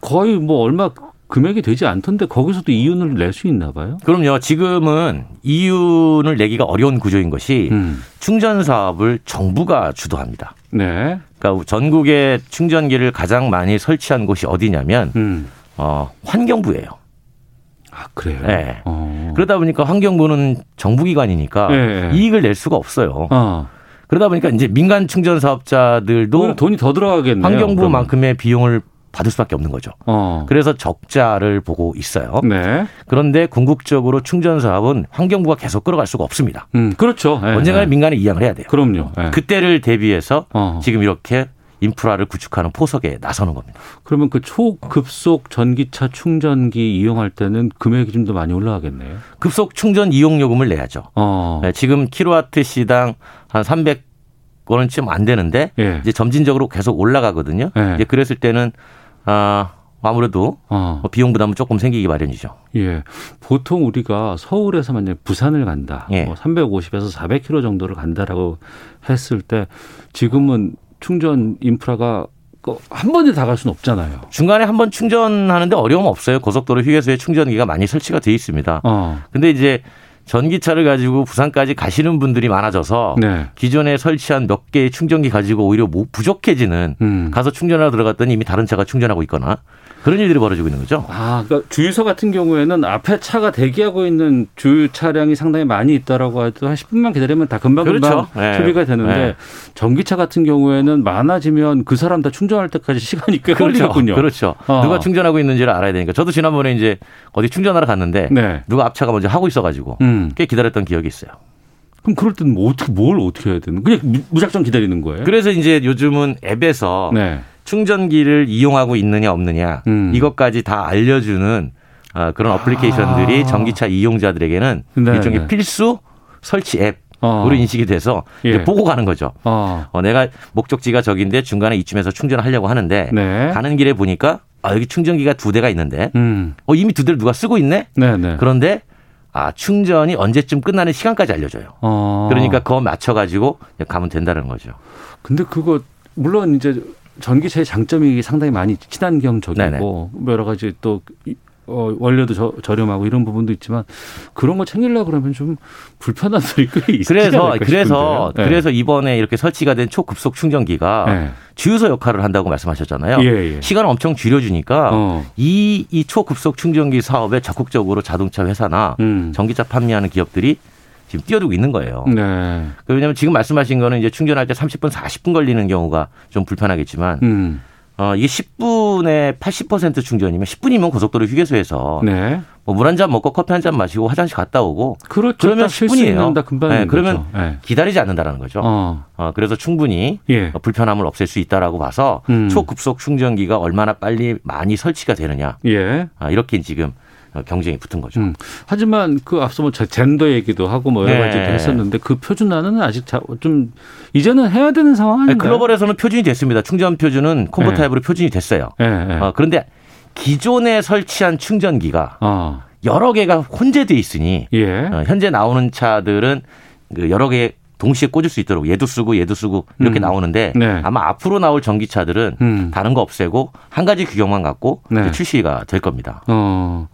[SPEAKER 3] 거의 뭐 얼마 금액이 되지 않던데 거기서도 이윤을 낼 수 있나 봐요?
[SPEAKER 12] 그럼요. 지금은 이윤을 내기가 어려운 구조인 것이 음. 충전 사업을 정부가 주도합니다. 네. 그러니까 전국에 충전기를 가장 많이 설치한 곳이 어디냐면 음. 어, 환경부예요.
[SPEAKER 3] 아, 그래요?
[SPEAKER 12] 네. 어. 그러다 보니까 환경부는 정부기관이니까 네. 이익을 낼 수가 없어요. 어. 그러다 보니까 이제 민간 충전 사업자들도
[SPEAKER 3] 돈이 더 들어가겠네요.
[SPEAKER 12] 환경부만큼의 비용을 받을 수밖에 없는 거죠. 어. 그래서 적자를 보고 있어요. 네. 그런데 궁극적으로 충전 사업은 환경부가 계속 끌어갈 수가 없습니다.
[SPEAKER 3] 음, 그렇죠.
[SPEAKER 12] 네, 언젠가는 네. 민간에 이양을 해야 돼요.
[SPEAKER 3] 그럼요.
[SPEAKER 12] 네. 그때를 대비해서 어. 지금 이렇게 인프라를 구축하는 포석에 나서는 겁니다.
[SPEAKER 3] 그러면 그 초급속 전기차 충전기 이용할 때는 금액이 좀 더 많이 올라가겠네요.
[SPEAKER 12] 급속 충전 이용 요금을 내야죠. 어. 네, 지금 킬로와트 시당 한 300원쯤 안 되는데 예. 이제 점진적으로 계속 올라가거든요. 예. 이제 그랬을 때는 아 아무래도 어. 뭐 비용 부담은 조금 생기기 마련이죠.
[SPEAKER 3] 예. 보통 우리가 서울에서 만약 부산을 간다. 예. 뭐 350에서 400km 정도를 간다라고 했을 때 지금은 충전 인프라가 한 번에 다 갈 수는 없잖아요.
[SPEAKER 12] 중간에 한 번 충전하는데 어려움 없어요. 고속도로 휴게소에 충전기가 많이 설치가 돼 있습니다. 어. 근데 이제 전기차를 가지고 부산까지 가시는 분들이 많아져서 네. 기존에 설치한 몇 개의 충전기 가지고 오히려 부족해지는 음. 가서 충전하러 들어갔더니 이미 다른 차가 충전하고 있거나 그런 일들이 벌어지고 있는 거죠.
[SPEAKER 3] 아, 그러니까 주유소 같은 경우에는 앞에 차가 대기하고 있는 주유 차량이 상당히 많이 있다라고 해도 한 10분만 기다리면 다 금방 금방 그렇죠. 네. 소비가 되는데 네. 전기차 같은 경우에는 많아지면 그 사람 다 충전할 때까지 *laughs* 시간이 꽤 그렇죠. 걸리군요.
[SPEAKER 12] 그렇죠. 어. 누가 충전하고 있는지를 알아야 되니까. 저도 지난번에 이제 어디 충전하러 갔는데 네. 누가 앞차가 먼저 하고 있어가지고 음. 꽤 기다렸던 기억이 있어요.
[SPEAKER 3] 그럼 그럴 때는 뭐 어떻게 뭘 어떻게 해야 되는? 그냥 무작정 기다리는 거예요?
[SPEAKER 12] 그래서 이제 요즘은 앱에서 네. 충전기를 이용하고 있느냐 없느냐 음. 이것까지 다 알려주는 어, 그런 어플리케이션들이 아. 전기차 이용자들에게는 네 일종의 네. 필수 설치 앱. 으로 어. 인식이 돼서 예. 보고 가는 거죠. 어. 어. 내가 목적지가 저긴데 중간에 이쯤에서 충전을 하려고 하는데 네. 가는 길에 보니까 아 여기 충전기가 두 대가 있는데 음. 어 이미 두 대를 누가 쓰고 있네. 네네. 네. 그런데 아 충전이 언제쯤 끝나는 시간까지 알려줘요. 어. 그러니까 그거 맞춰 가지고 가면 된다는 거죠.
[SPEAKER 3] 근데 그거 물론 이제 전기차의 장점이 상당히 많이 친환경적이고 네네. 뭐 여러 가지 또 어, 원료도 저, 저렴하고 이런 부분도 있지만 그런 거 챙기려 그러면 좀 불편한 *laughs* 점이 꽤 있어요.
[SPEAKER 12] 그래서 그래서 네. 그래서 이번에 이렇게 설치가 된 초급속 충전기가 네. 주유소 역할을 한다고 말씀하셨잖아요. 예, 예. 시간을 엄청 줄여주니까 어. 이, 이 초급속 충전기 사업에 적극적으로 자동차 회사나 음. 전기차 판매하는 기업들이 지금 뛰어들고 있는 거예요. 네. 왜냐하면 지금 말씀하신 거는 이제 충전할 때 30분, 40분 걸리는 경우가 좀 불편하겠지만 음. 어, 이게 10분에 80% 충전이면 10분이면 고속도로 휴게소에서 네. 뭐물 한 잔 먹고 커피 한 잔 마시고 화장실 갔다 오고
[SPEAKER 3] 그렇죠.
[SPEAKER 12] 그러면
[SPEAKER 3] 10분이에요. 금방
[SPEAKER 12] 네, 그러면 네. 기다리지 않는다라는 거죠. 어. 어 그래서 충분히 예. 불편함을 없앨 수 있다라고 봐서 음. 초급속 충전기가 얼마나 빨리 많이 설치가 되느냐. 예. 아, 이렇게 지금 어, 경쟁이 붙은 거죠. 음.
[SPEAKER 3] 하지만 그 앞서 뭐 젠더 얘기도 하고 뭐 여러 네. 가지 했었는데 그 표준화는 아직 좀 이제는 해야 되는 상황 아닌가요?
[SPEAKER 12] 글로벌에서는 표준이 됐습니다. 충전 표준은 콤보 네. 타입으로 표준이 됐어요. 네. 어, 그런데 기존에 설치한 충전기가 어. 여러 개가 혼재돼 있으니 예. 어, 현재 나오는 차들은 그 여러 개 동시에 꽂을 수 있도록 얘도 쓰고 얘도 쓰고 이렇게 음. 나오는데 네. 아마 앞으로 나올 전기차들은 음. 다른 거 없애고 한 가지 규격만 갖고 네. 출시가 될 겁니다. 어.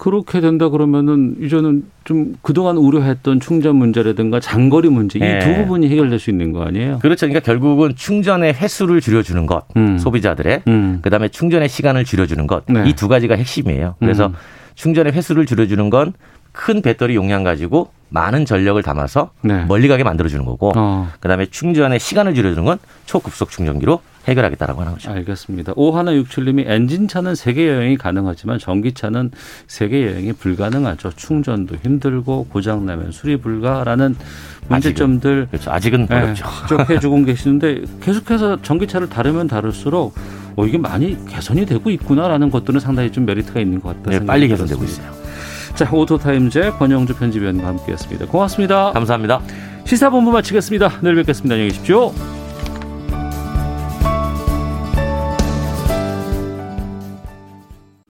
[SPEAKER 3] 그렇게 된다 그러면은 이제는 좀 그동안 우려했던 충전 문제라든가 장거리 문제 이두 네. 부분이 해결될 수 있는 거 아니에요?
[SPEAKER 12] 그렇죠. 그러니까 결국은 충전의 횟수를 줄여주는 것, 음. 소비자들의 음. 그다음에 충전의 시간을 줄여주는 것, 네. 이두 가지가 핵심이에요. 그래서 음. 충전의 횟수를 줄여주는 건 큰 배터리 용량 가지고 많은 전력을 담아서 네. 멀리 가게 만들어주는 거고, 어. 그다음에 충전의 시간을 줄여주는 건 초급속 충전기로 해결하겠다라고 하는 거죠.
[SPEAKER 3] 알겠습니다. 오하나 육칠님이 엔진차는 세계 여행이 가능하지만 전기차는 세계 여행이 불가능하죠. 충전도 힘들고 고장 나면 수리 불가라는 문제점들
[SPEAKER 12] 아직은, 그렇죠. 아직은 네, 어렵죠.
[SPEAKER 3] 지적해주고 계시는데 계속해서 전기차를 다루면 다룰수록 어, 이게 많이 개선이 되고 있구나라는 것들은 상당히 좀 메리트가 있는 것 같다.
[SPEAKER 12] 네, 빨리 개선되고 있어요.
[SPEAKER 3] 자, 오토타임즈 권용주 편집위원과 함께했습니다. 고맙습니다.
[SPEAKER 12] 감사합니다.
[SPEAKER 3] 시사본부 마치겠습니다. 내일 뵙겠습니다. 안녕히 계십시오.